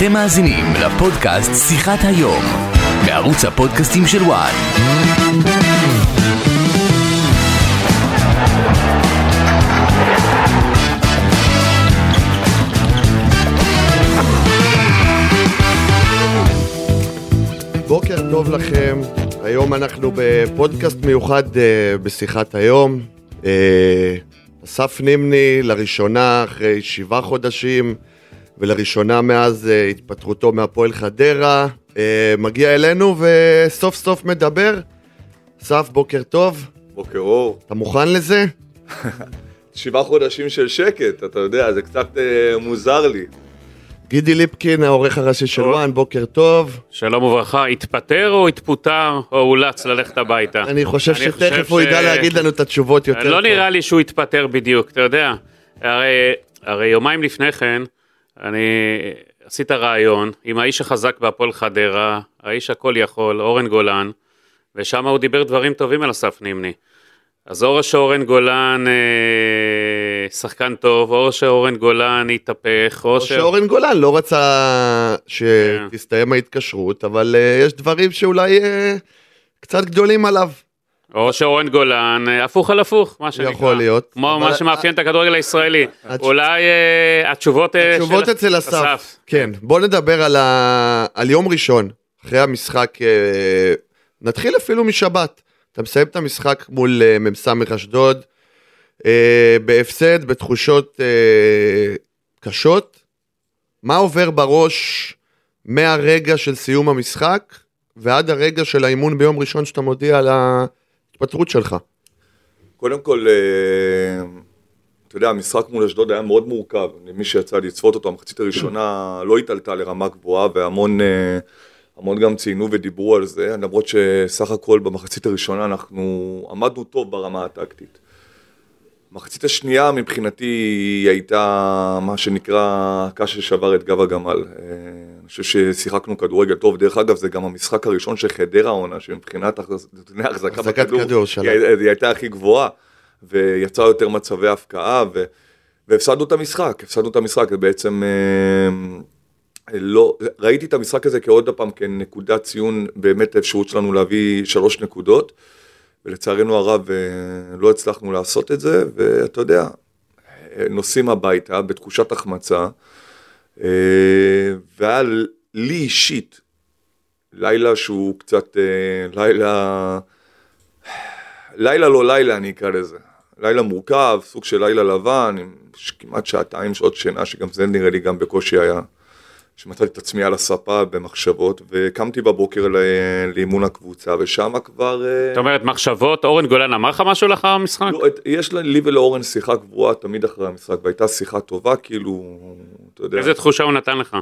אתם מאזינים לפודקאסט שיחת היום, בערוץ הפודקאסטים של וואן. בוקר טוב לכם, היום אנחנו בפודקאסט מיוחד אה, בשיחת היום. אה, אסף נימני לראשונה אחרי שבעה חודשים ולראשונה מאז אה, התפטרותו מהפועל חדרה, אה, מגיע אלינו וסוף סוף מדבר. אסף, בוקר טוב, בוקר אור. אתה מוכן לזה? שבעה חודשים של שקט, אתה יודע, זה קצת אה, מוזר לי. גידי ליפקין, העורך הראשי של. וואן, בוקר טוב. שלום וברכה, התפטר או התפוטר או אולץ ללכת הביתה? אני חושב אני שתכף חושב הוא ש- ידע להגיד לנו את התשובות יותר לא טוב. נראה לי שהוא התפטר בדיוק, אתה יודע. הרי, הרי יומיים לפני כן, אני עשית ראיון עם האיש החזק בהפועל חדרה, האיש הכל יכול, אורן גולן, ושם הוא דיבר דברים טובים על אסף נימני. אז או שאורן גולן אה, שחקן טוב, או שאורן גולן התהפך, או. שאורן גולן לא רצה שתסתיים ההתקשרות, אבל אה, יש דברים שאולי אה, קצת גדולים עליו. או שאורן גולן, אה, הפוך על הפוך, מה שנקרא. יכול להיות. כמו מה שמאפיין את הכדורגל הישראלי. אולי אה, התשובות... אה, תשובות של- אצל אסף. כן, בוא נדבר על, ה... יום ראשון, אחרי המשחק, נתחיל אפילו משבת. אתה מסיים את המשחק מול מ"ס אשדוד, בהפסד, בתחושות קשות. מה עובר בראש מהרגע של סיום המשחק ועד הרגע של האימון ביום ראשון שאתה מודיע על ההתפטרות שלך? קודם כל, אה, אתה יודע, המשחק מול אשדוד היה מאוד מורכב. למי שיצא לצפות אותו, המחצית הראשונה לא התעלתה לרמה גבוהה, והמון אה, המון גם ציינו ודיברו על זה, למרות שסך הכל במחצית הראשונה אנחנו עמדנו טוב ברמה הטקטית. המחצית השנייה מבחינתי היא הייתה מה שנקרא הקש ששבר את גב הגמל. אה, אני חושב ששיחקנו כדורגל טוב, דרך אגב זה גם המשחק הראשון של חדרה עונה, שמבחינת נתוני החזקה בכדור, כדור. היא, היא הייתה הכי גבוהה, ויצרה יותר מצבי הפקעה, ו, והפסדנו את המשחק, הפסדנו את המשחק, ובעצם אה, לא, ראיתי את המשחק הזה כעוד פעם כנקודת ציון, באמת האפשרות שלנו להביא שלוש נקודות. ולצערנו הרב אה, לא הצלחנו לעשות את זה, ואתה יודע, אה, נוסעים הביתה בתחושת החמצה, אה, והיה לי אישית לילה שהוא קצת, אה, לילה, לילה לא לילה אני אקרא לזה, לילה מורכב, סוג של לילה לבן, עם כמעט שעתיים שעות שינה, שגם זה נראה לי גם בקושי היה. שמצאתי את עצמי על הספה במחשבות, וקמתי בבוקר לאימון הקבוצה, ושם כבר... אה, זאת אומרת, מחשבות, אורן גולן אמר לך משהו לאחר המשחק? לא, יש לי ולאורן שיחה קבועה תמיד אחרי המשחק, והייתה שיחה טובה, כאילו, אתה יודע, איזה תחושה הוא נתן לך?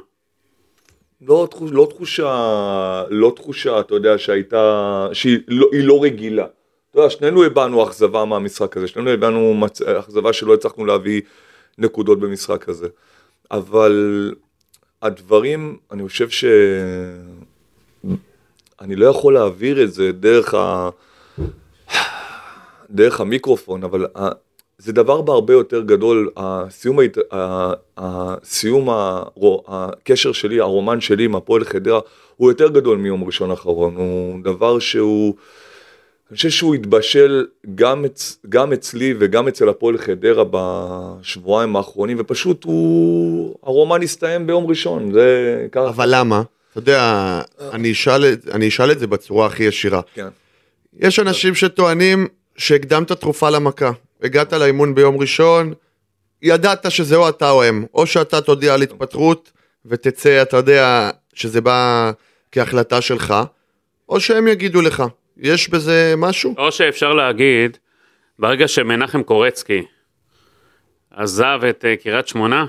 לא, תחוש, לא תחושה, לא תחושה, אתה יודע, שהייתה, שהיא לא, לא רגילה. אתה יודע, שנינו הבענו אכזבה מהמשחק הזה, שנינו הבענו מצ... אכזבה שלא הצלחנו להביא נקודות במשחק הזה. אבל הדברים, אני חושב ש... אני לא יכול להעביר את זה דרך ה... דרך המיקרופון, אבל ה- זה דבר בהרבה יותר גדול, הסיום, ההת- ה- הסיום הרו- הקשר שלי, הרומן שלי עם הפועל חדרה, הוא יותר גדול מיום ראשון האחרון, הוא דבר שהוא, אני חושב שהוא התבשל גם, אצ, גם אצלי וגם אצל הפועל חדרה בשבועיים האחרונים, ופשוט הוא, הרומן הסתיים ביום ראשון, זה ככה. אבל למה? אתה יודע, אני אשאל, אני אשאל את זה בצורה הכי ישירה. כן. יש אנשים שטוענים שהקדמת תרופה למכה. הגעת לאימון ביום ראשון, ידעת שזה או אתה או הם, או שאתה תודיע על התפטרות ותצא, אתה יודע, שזה בא כהחלטה שלך, או שהם יגידו לך. יש בזה משהו? או שאפשר להגיד, ברגע שמנחם קורצקי עזב את אה, קריית שמונה,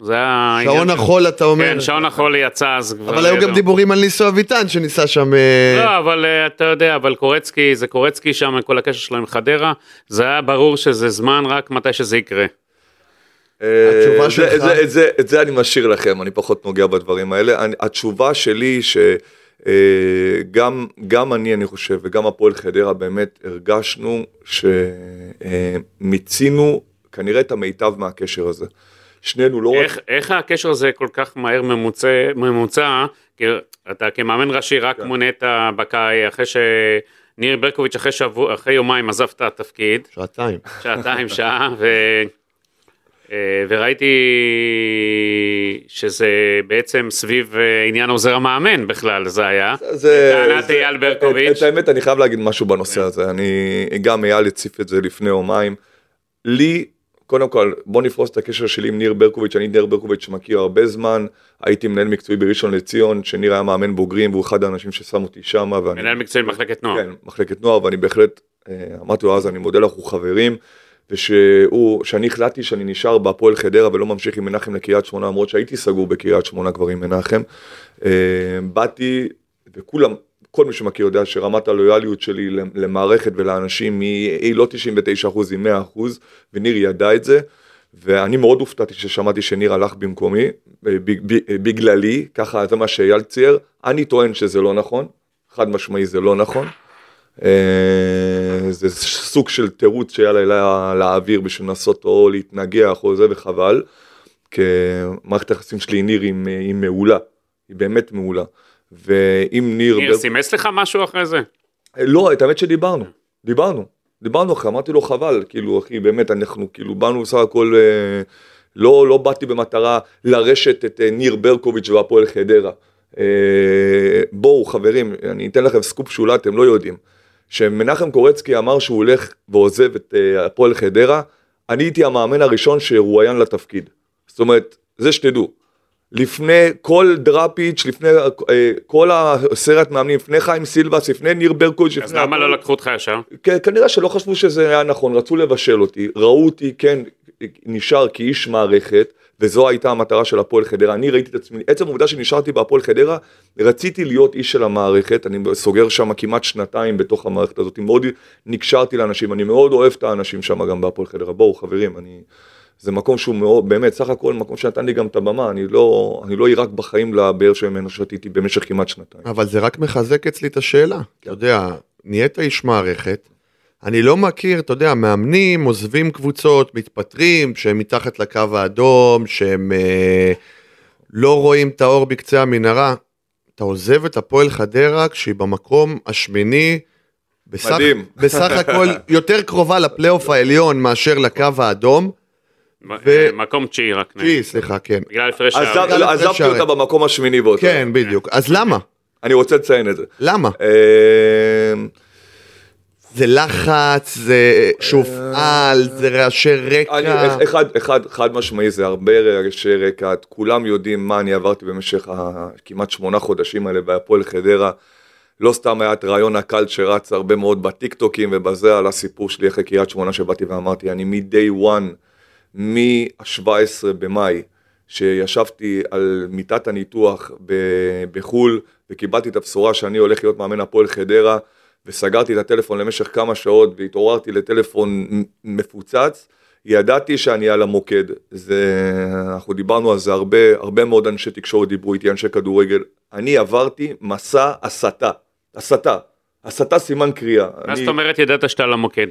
זה היה... שעון החול אתה אומר. כן, שעון החול יצא אז כבר... אבל היו גם לא. דיבורים על ניסו אביטן שניסה שם... אה, לא, אבל אה, אתה יודע, אבל קורצקי, זה קורצקי שם, כל הקשר שלו עם חדרה, זה היה ברור שזה זמן רק מתי שזה יקרה. התשובה שלך? זה, זה, את, זה, את זה אני משאיר לכם, אני פחות נוגע בדברים האלה. אני, התשובה שלי שגם גם אני, אני חושב, וגם הפועל חדרה באמת הרגשנו שמיצינו כנראה את המיטב מהקשר הזה. שנינו לא רק... איך, איך הקשר הזה כל כך מהר ממוצע, ממוצע כי אתה כמאמן ראשי רק כן. מונית בקיץ, אחרי שניר ברקוביץ' אחרי, שבוע, אחרי יומיים עזב את התפקיד, שעתיים. שעתיים, שעה, ו... אה, וראיתי שזה בעצם סביב אה, עניין עוזר המאמן בכלל, זה היה. זה... טענת אייל ברקוביץ'. את, את האמת, אני חייב להגיד משהו בנושא הזה. אני, גם אייל הציף את זה לפני יומיים. לי, קודם כל, בוא נפרוס את הקשר שלי עם ניר ברקוביץ', אני ניר ברקוביץ' שמכיר הרבה זמן, הייתי מנהל מקצועי בראשון לציון, שניר היה מאמן בוגרים, והוא אחד האנשים ששם אותי שם, ואני... מנהל מקצועי במחלקת נוער. כן, מחלקת נוער, ואני בהחלט, אה, אמרתי לו אז, אני מודה לך, הוא חברים, ושהוא, שאני החלטתי שאני נשאר בהפועל חדרה ולא ממשיך עם מנחם לקריית שמונה, למרות שהייתי סגור בקריית שמונה כבר עם מנחם. אה, באתי, וכולם, כל מי שמכיר יודע שרמת הלויאליות שלי למערכת ולאנשים היא, לא 99 אחוז, היא 100 אחוז, וניר ידע את זה. ואני מאוד הופתעתי כששמעתי שניר הלך במקומי, אה, ב- בגללי, ככה זה מה שאייל צייר, אני טוען שזה לא נכון, חד משמעי זה לא נכון. אה, זה סוג של תירוץ שהיה לה להעביר בשביל לנסות או להתנגח או זה וחבל, כי מערכת היחסים שלי עם ניר היא, היא מעולה, היא באמת מעולה. ואם ניר... ניר סימס לך משהו אחרי זה? לא, את האמת שדיברנו, דיברנו, דיברנו אחרי, אמרתי לו חבל, כאילו אחי באמת אנחנו כאילו באנו בסך הכל, אה, לא, לא באתי במטרה לרשת את אה, ניר ברקוביץ' והפועל חדרה. אה, בואו חברים, אני אתן לכם סקופ שאולי אתם לא יודעים. שמנחם קורצקי אמר שהוא הולך ועוזב את אה, הפועל חדרה, אני הייתי המאמן הראשון שרואיין לתפקיד. זאת אומרת, זה שתדעו. לפני כל דראפיץ', לפני אה, כל הסרט מאמנים, לפני חיים סילבס, לפני ניר ברקוביץ', אז למה לא לקחו אותך ישר? כנראה שלא חשבו שזה היה נכון, רצו לבשל אותי, ראו אותי, כן, נשאר כאיש מערכת, וזו הייתה המטרה של הפועל חדרה. אני ראיתי את עצמי, עצם העובדה שנשארתי בהפועל חדרה, רציתי להיות איש של המערכת, אני סוגר שם כמעט שנתיים בתוך המערכת הזאת, מאוד נקשרתי לאנשים, אני מאוד אוהב את האנשים שם גם בהפועל חדרה. בואו חברים, אני... זה מקום שהוא מאוד, באמת, סך הכל מקום שנתן לי גם את הבמה, אני לא, אני לא עירק בחיים לבאר שממנו שתיתי במשך כמעט שנתיים. אבל זה רק מחזק אצלי את השאלה. אתה יודע, נהיית איש מערכת, אני לא מכיר, אתה יודע, מאמנים, עוזבים קבוצות, מתפטרים, שהם מתחת לקו האדום, שהם אה, לא רואים את האור בקצה המנהרה. אתה עוזב את הפועל חדרה כשהיא במקום השמיני, בסך, מדהים. בסך הכל יותר קרובה לפלייאוף העליון מאשר לקו האדום. ו- מקום תשיעי רק. תשיעי, סליחה, כן. בגלל הפרש שערים. עזבתי. אותה במקום השמיני באותו. כן, בדיוק. אז למה? אני רוצה לציין את זה. למה? אה, זה לחץ, זה שהופעל, זה רעשי רקע. אני, אחד, אחד, חד משמעי, זה הרבה רעשי רקע, כולם יודעים מה אני עברתי במשך הכמעט שמונה חודשים האלה בהפועל חדרה. לא סתם היה את רעיון הקל שרץ הרבה מאוד בטיקטוקים ובזה על הסיפור שלי אחרי קריית שמונה שבאתי ואמרתי, אני מ-day one, מ-17 במאי, שישבתי על מיטת הניתוח בחו"ל וקיבלתי את הבשורה שאני הולך להיות מאמן הפועל חדרה וסגרתי את הטלפון למשך כמה שעות והתעוררתי לטלפון מפוצץ, ידעתי שאני על המוקד, זה, אנחנו דיברנו על זה הרבה, הרבה מאוד אנשי תקשורת דיברו איתי, אנשי כדורגל, אני עברתי מסע הסתה, הסתה, הסתה סימן קריאה. מה אני- זאת אומרת ידעת שאתה על המוקד?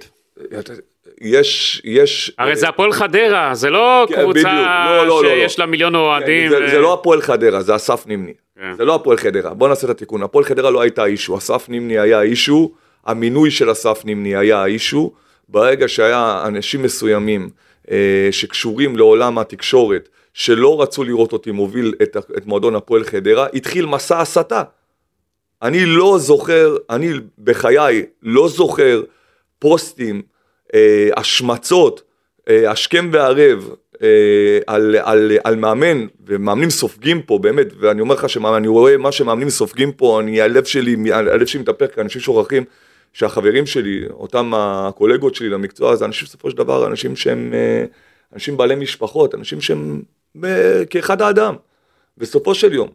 יש, יש... הרי זה הפועל חדרה, זה לא כן, קבוצה בדיוק. לא, לא, לא, שיש לה מיליון אוהדים. זה, ו- זה לא הפועל חדרה, זה אסף נימני. כן. זה לא הפועל חדרה, בוא נעשה את התיקון. הפועל חדרה לא הייתה אישו, אסף נימני היה אישו, המינוי של אסף נימני היה האישו. ברגע שהיה אנשים מסוימים אה, שקשורים לעולם התקשורת, שלא רצו לראות אותי מוביל את, את מועדון הפועל חדרה, התחיל מסע הסתה. אני לא זוכר, אני בחיי לא זוכר פוסטים, אה, השמצות, אה, השכם והערב אה, על, על, על מאמן, ומאמנים סופגים פה באמת, ואני אומר לך שאני רואה מה שמאמנים סופגים פה, אני, הלב שלי, הלב שלי מתהפך, כי אנשים שוכחים שהחברים שלי, אותם הקולגות שלי למקצוע הזה, אנשים בסופו של דבר, אנשים שהם, אה, אנשים בעלי משפחות, אנשים שהם אה, כאחד האדם, בסופו של יום.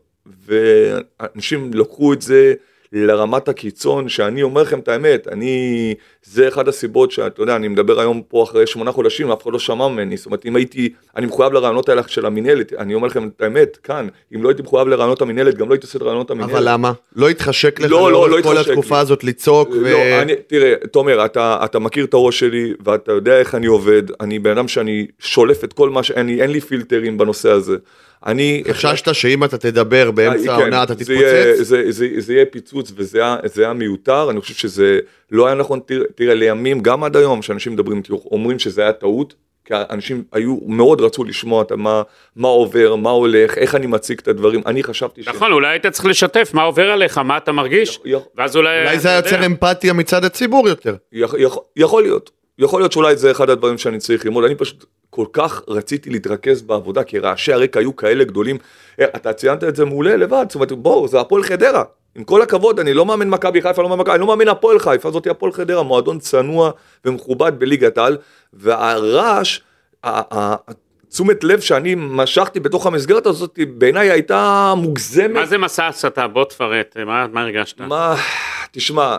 ואנשים לקחו את זה לרמת הקיצון, שאני אומר לכם את האמת, אני, זה אחד הסיבות שאתה יודע, אני מדבר היום פה אחרי שמונה חודשים, אף אחד לא שמע ממני, זאת אומרת, אם הייתי, אני מחויב לרעיונות האלה של המינהלת, אני אומר לכם את האמת, כאן, אם לא הייתי מחויב לרעיונות המינהלת, גם לא הייתי עושה את רעיונות המינהלת. אבל למה? לא התחשק לך לא, לא, לא כל התקופה לי. הזאת לצעוק ו... לא, אני, תראה, תומר, אתה, אתה מכיר את הראש שלי, ואתה יודע איך אני עובד, אני בן אדם שאני שולף את כל מה ש... אני, אין לי פילטרים בנושא הזה. אני... חששת שאם אתה תדבר באמצע כן, העונה אתה זה יהיה- תתפוצץ? זה, זה, זה יהיה פיצוץ וזה היה, מיותר, אני חושב שזה לא היה נכון, תראה, תראה לימים, גם עד היום, שאנשים מדברים איתי, אומרים שזה היה טעות, כי אנשים היו, מאוד רצו לשמוע את מה, מה עובר, מה הולך, איך אני מציג את הדברים, אני חשבתי ש... נכון, אולי היית צריך לשתף מה עובר עליך, מה אתה מרגיש, ואז אולי... אולי זה אתה היה. יוצר אמפתיה מצד הציבור יותר. יכ, יכול, יכול להיות, יכול להיות שאולי זה אחד הדברים שאני צריך ללמוד, אני פשוט כל כך רציתי להתרכז בעבודה, כי רעשי הרקע היו כאלה גדולים, אה, אתה ציינת את זה מעולה לבד, זאת אומרת, בואו, זה הפועל חדרה, עם כל הכבוד, אני לא מאמן מכבי חיפה, לא מאמן מכבי, אני לא מאמן הפועל חיפה, זאתי הפועל חדרה, מועדון צנוע ומכובד בליגת העל, והרעש, תשומת לב שאני משכתי בתוך המסגרת הזאת, בעיניי הייתה מוגזמת. מה זה מסע הסתה? בוא תפרט, מה מה הרגשת? מה, תשמע,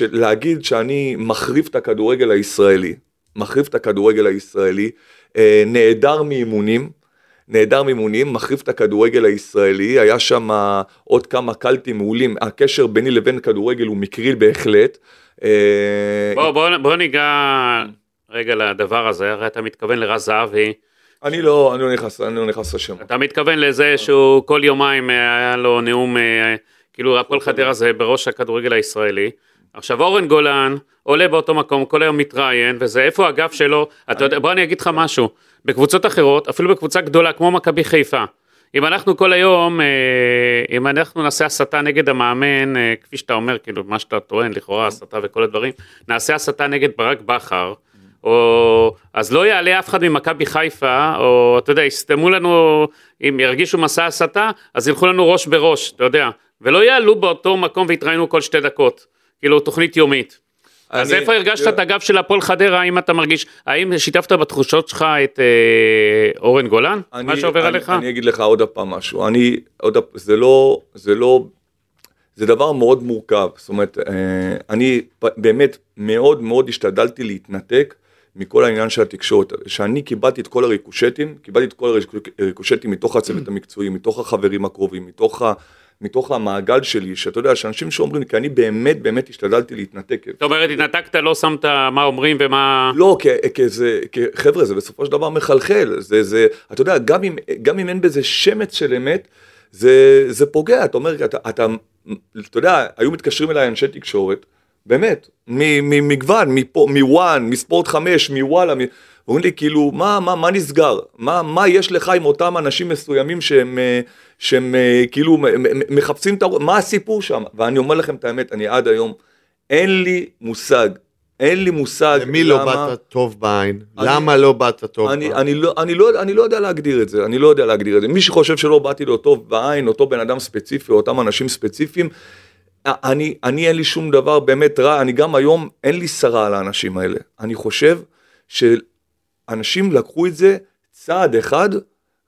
להגיד שאני מחריב את הכדורגל הישראלי, מחריב את הכדורגל הישראלי, אה, נעדר מאימונים, נעדר מאימונים, מחריב את הכדורגל הישראלי, היה שם עוד כמה קלטים מעולים, הקשר ביני לבין כדורגל הוא מקרי בהחלט. אה, בוא, בוא, בוא ניגע רגע לדבר הזה, הרי אתה מתכוון לרז זהבי, אני לא, אני לא נכנס, אני לא נכנס לשם. אתה מתכוון לזה שהוא כל יומיים אה, היה לו נאום, אה, כאילו הפועל חדרה זה בראש הכדורגל הישראלי. עכשיו אורן גולן עולה באותו מקום, כל היום מתראיין, וזה איפה הגב שלו, אתה יודע, בוא אני אגיד לך משהו, בקבוצות אחרות, אפילו בקבוצה גדולה כמו מכבי חיפה, אם אנחנו כל היום, אה, אם אנחנו נעשה הסתה נגד המאמן, אה, כפי שאתה אומר, כאילו, מה שאתה טוען, לכאורה הסתה וכל הדברים, נעשה הסתה נגד ברק בכר, או אז לא יעלה אף אחד ממכבי חיפה, או אתה יודע, יסתמו לנו, אם ירגישו מסע הסתה, אז ילכו לנו ראש בראש, אתה יודע, ולא יעלו באותו מקום ויתראיינו כל שתי דקות, כאילו תוכנית יומית. אז אני- איפה הרגשת את הגב של הפועל חדרה, האם אתה מרגיש, האם שיתפת בתחושות שלך את אה, אורן גולן, מה אני- שעובר אני- עליך? אני אגיד לך עוד פעם משהו, אני, עוד הפ- זה לא, זה לא, זה דבר מאוד מורכב, זאת אומרת, אה, אני באמת מאוד מאוד השתדלתי להתנתק מכל העניין של התקשורת, שאני קיבלתי את כל הריקושטים, קיבלתי את כל הריקושטים מתוך הצוות המקצועי, מתוך החברים הקרובים, מתוך ה... מתוך המעגל שלי, שאתה יודע, שאנשים שאומרים, כי אני באמת באמת השתדלתי להתנתק. זאת אומרת, התנתקת, לא שמת מה אומרים ומה... לא, כזה, חבר'ה, זה בסופו של דבר מחלחל, זה, זה, אתה יודע, גם אם, גם אם אין בזה שמץ של אמת, זה, זה פוגע, אתה אומר, אתה, אתה, אתה יודע, היו מתקשרים אליי אנשי תקשורת, באמת, ממגוון, מפה, מוואן, מספורט חמש, מוואלה, מ- אומרים לי, כאילו, מה, מה, מה נסגר? מה, מה יש לך עם אותם אנשים מסוימים שהם, אה, שהם אה, כאילו מחפשים את ה... מה הסיפור שם? ואני אומר לכם את האמת, אני עד היום, אין לי מושג, אין לי מושג למי לא למה- באת טוב בעין? אני- למה לא באת טוב אני, בעין? אני, לא, אני, לא, אני לא יודע להגדיר את זה, אני לא יודע להגדיר את זה. מי שחושב שלא באתי לו טוב בעין, אותו בן אדם ספציפי, או אותם אנשים ספציפיים, אני, אני אין לי שום דבר באמת רע, אני גם היום, אין לי שרה על האנשים האלה. אני חושב שאנשים לקחו את זה צעד אחד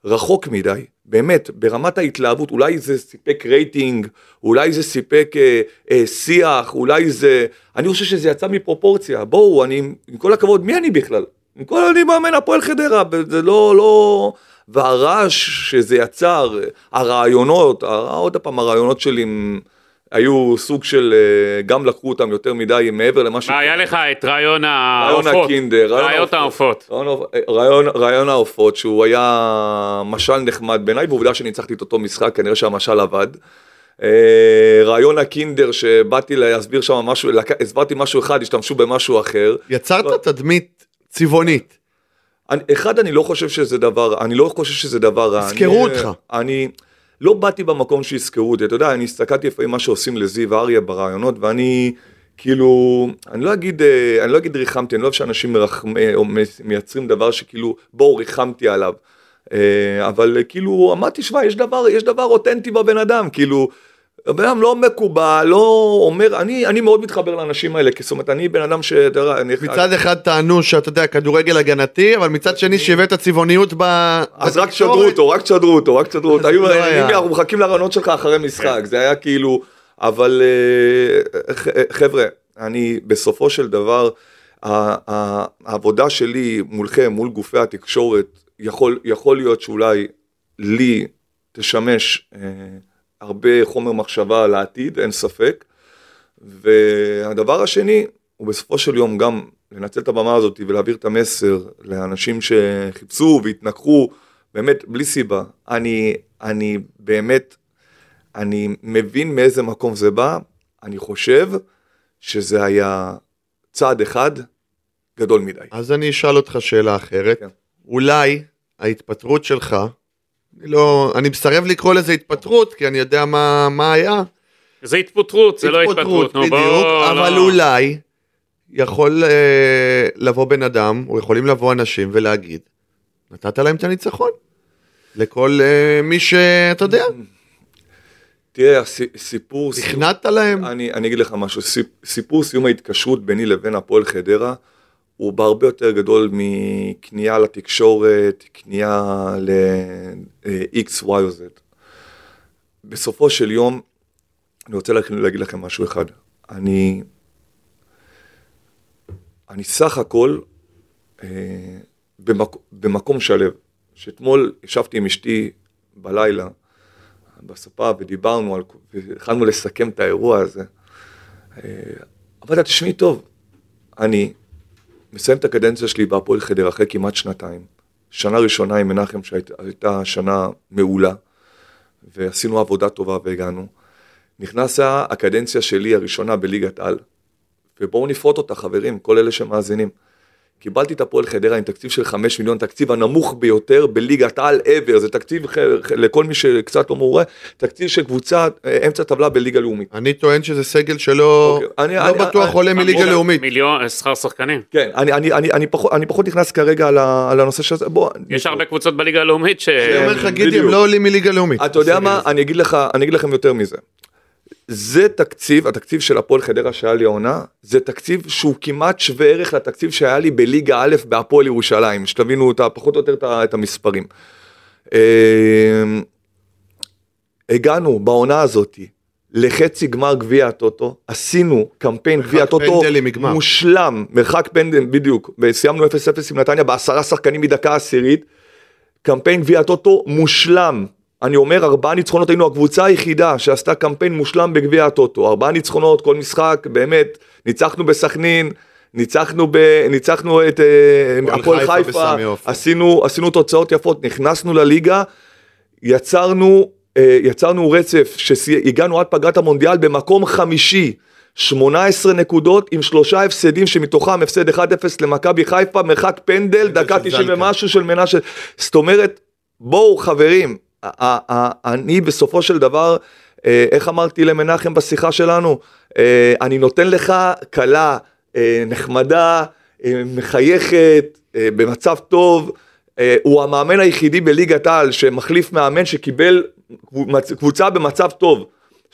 רחוק מדי, באמת, ברמת ההתלהבות, אולי זה סיפק רייטינג, אולי זה סיפק אה, אה, שיח, אולי זה... אני חושב שזה יצא מפרופורציה. בואו, אני, עם כל הכבוד, מי אני בכלל? עם כל אני מאמן הפועל חדרה, זה לא, לא... והרעש שזה יצר, הרעיונות, עוד פעם, הרעיונות שלי הם- היו סוג של, אה, גם לקחו אותם יותר מדי מעבר למה ש... היה לך את רעיון רעיון העופות, הקינדר, רעיון רעיון העופות. רעיון העופ- רעיון- רעיון העופות, שהוא היה משל נחמד בעיניי, ועובדה שניצחתי את אותו משחק, כנראה שהמשל עבד. אה, רעיון הקינדר, שבאתי להסביר שם משהו, הסברתי משהו אחד, השתמשו במשהו אחר. יצרת תדמית צבעונית. אני, אחד, אני לא חושב שזה דבר, אני לא חושב שזה דבר רע. יזכרו אותך. אני לא באתי במקום שיזכרו אותי, אתה יודע, אני הסתכלתי לפעמים מה שעושים לזיו אריה ברעיונות, ואני כאילו, אני לא אגיד, אה, אני לא אגיד ריחמתי, אני לא אוהב שאנשים מרחמ, אה, או מייצרים דבר שכאילו, בואו ריחמתי עליו. אה, אבל אה, כאילו, אמרתי, שמע, יש דבר, יש דבר אותנטי בבן אדם, כאילו, הבן אדם לא מקובל, לא אומר, אני, אני מאוד מתחבר לאנשים האלה, כי זאת אומרת, אני בן אדם ש... יודע, אני... מצד אחד טענו שאתה יודע, כדורגל הגנתי, אבל מצד שני שהבאת צבעוניות ב... אז רק. תשדרו אותו, רק תשדרו אותו, רק תשדרו אותו. היו, לא אנחנו מחכים לרעיונות שלך אחרי משחק, זה היה כאילו, אבל אה, ח- חבר'ה, אני בסופו של דבר, העבודה שלי מולכם, מול גופי התקשורת, יכול, יכול להיות שאולי לי תשמש אה, הרבה חומר מחשבה לעתיד, אין ספק. והדבר השני, הוא בסופו של יום גם לנצל את הבמה הזאת ולהעביר את המסר לאנשים שחיפשו והתנגחו, באמת בלי סיבה. אני, אני באמת, אני מבין מאיזה מקום זה בא, אני חושב שזה היה צעד אחד גדול מדי. אז אני אשאל אותך שאלה אחרת. כן. אולי ההתפטרות שלך, לא, אני מסרב לקרוא לזה התפטרות, כי אני יודע מה, מה היה. זה התפוטרות, זה לא התפטרות, נו בדיוק, בוא, אבל לא. אולי יכול אה, לבוא בן אדם, או יכולים לבוא אנשים ולהגיד, נתת להם את הניצחון. לכל אה, מי שאתה יודע, תראה, הס- סיפור... נכנעת להם. אני, אני אגיד לך משהו, סיפ- סיפור סיום ההתקשרות ביני לבין הפועל חדרה הוא בהרבה יותר גדול מכניעה לתקשורת, כניעה ל-X, Y או Z. בסופו של יום, אני רוצה להגיד- לכם משהו אחד. אני, אני סך הכל אה, במק, במקום שלו. שאתמול ישבתי עם אשתי בלילה בספה ודיברנו על, והתחלנו לסכם את האירוע הזה. אה, אמרתי תשמעי טוב, אני מסיים את הקדנציה שלי בהפועל חדר אחרי כמעט שנתיים. שנה ראשונה עם מנחם שהייתה שנה מעולה, ועשינו עבודה טובה והגענו. נכנסה הקדנציה שלי הראשונה בליגת על, ובואו נפרוט אותה חברים, כל אלה שמאזינים. קיבלתי את הפועל חדרה עם תקציב של 5 מיליון, תקציב הנמוך ביותר בליגת על ever, זה תקציב לכל מי שקצת לא מעורה, תקציב של קבוצה אה, אמצע טבלה בליגה לאומית. אני טוען שזה סגל שלא אוקיי, אני- לא אני- בטוח אני- עולה אני- מליגה לאומית. מיליון, שכר שחקנים. כן, אני, אני, אני, אני, פחות, אני פחות נכנס כרגע על, ה, על הנושא של זה, בוא. יש הרבה קבוצות בליגה הלאומית ש... אני אומר לך, גידי, הם. לא עולים מליגה לאומית. אתה יודע מה, הזה. אני אגיד לך, אני אגיד לכם יותר מזה. זה תקציב, התקציב של הפועל חדרה שהיה לי העונה, זה תקציב שהוא כמעט שווה ערך לתקציב שהיה לי בליגה א' בהפועל ירושלים, שתבינו את ה- פחות או יותר את המספרים. אה, הגענו בעונה הזאתי לחצי גמר גביע הטוטו, עשינו קמפיין גביע הטוטו. מושלם, מרחק פנדל בדיוק, וסיימנו 0-0 עם נתניה בעשרה שחקנים מדקה עשירית, קמפיין גביע הטוטו מושלם. אני אומר, ארבעה ניצחונות היינו הקבוצה היחידה שעשתה קמפיין מושלם בגביע הטוטו. ארבעה ניצחונות, כל משחק, באמת, ניצחנו בסכנין, ניצחנו, ב, ניצחנו את אה, הפועל חיפה. עשינו, עשינו תוצאות יפות, נכנסנו לליגה, יצרנו, אה, יצרנו רצף, שהגענו עד פגרת המונדיאל במקום חמישי. 18 נקודות עם שלושה הפסדים שמתוכם הפסד 1-0 למכבי חיפה, מרחק פנדל, דקה של 90 זלקה. ומשהו של מנשה. זאת אומרת, בואו חברים, אני בסופו של דבר, אה, איך אמרתי למנחם בשיחה שלנו, אה, אני נותן לך כלה אה, נחמדה, מחייכת, במצב טוב, הוא המאמן היחידי בליגת העל שמחליף מאמן שקיבל קבוצה במצב טוב.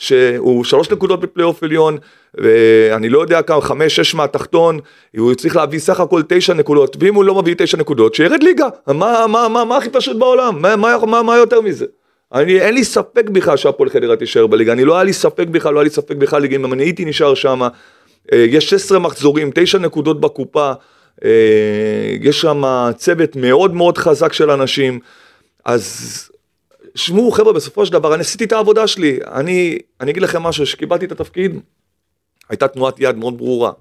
שהוא שלוש נקודות בפלייאוף עליון, ואני לא יודע כמה, חמש, שש מהתחתון, הוא צריך להביא סך הכל תשע נקודות, ואם הוא לא מביא תשע נקודות, שירד ליגה, מה, מה, מה, מה הכי פשוט בעולם? מה, מה, מה, מה יותר מזה? אני, אין לי ספק בכלל שהפועל חדרה תישאר בליגה, אני לא היה לי ספק בכלל, לא היה לי ספק בכלל, אם אני הייתי נשאר שם, יש 16 מחזורים, תשע נקודות בקופה, אה, יש שם צוות מאוד מאוד חזק של אנשים, אז שמעו חבר'ה בסופו של דבר אני עשיתי את העבודה שלי אני אני אגיד לכם משהו שקיבלתי את התפקיד הייתה תנועת יד מאוד ברורה.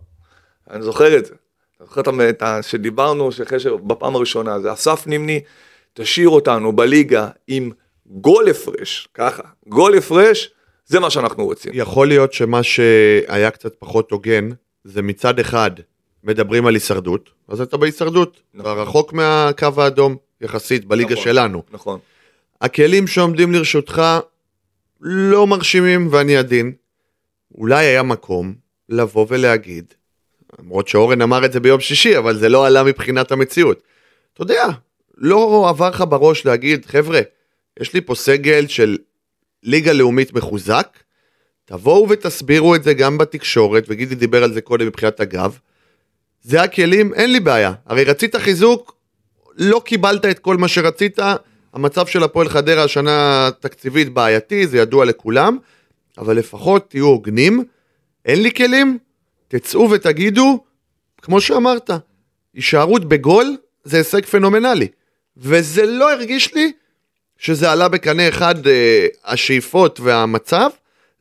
אני זוכר את זה. אני זוכר את ה-. שדיברנו שאחרי שבפעם הראשונה זה אסף נימני תשאיר אותנו בליגה עם גול הפרש ככה גול הפרש זה מה שאנחנו רוצים. יכול להיות שמה שהיה קצת פחות הוגן, זה מצד אחד מדברים על הישרדות, אז אתה בהישרדות, נכון. רחוק מהקו האדום יחסית בליגה נכון. שלנו. נכון. הכלים שעומדים לרשותך לא מרשימים ואני עדין. אולי היה מקום לבוא ולהגיד, למרות שאורן אמר את זה ביום שישי, אבל זה לא עלה מבחינת המציאות. אתה יודע, לא עבר לך בראש להגיד, חבר'ה, יש לי פה סגל של ליגה לאומית מחוזק, תבואו ותסבירו את זה גם בתקשורת, וגידי דיבר על זה קודם מבחינת הגב. זה הכלים, אין לי בעיה. הרי רצית חיזוק, לא קיבלת את כל מה שרצית, המצב של הפועל חדרה השנה תקציבית בעייתי, זה ידוע לכולם, אבל לפחות תהיו הוגנים, אין לי כלים, תצאו ותגידו, כמו שאמרת, הישארות בגול זה הישג פנומנלי. וזה לא הרגיש לי שזה עלה בקנה אחד אה, השאיפות והמצב,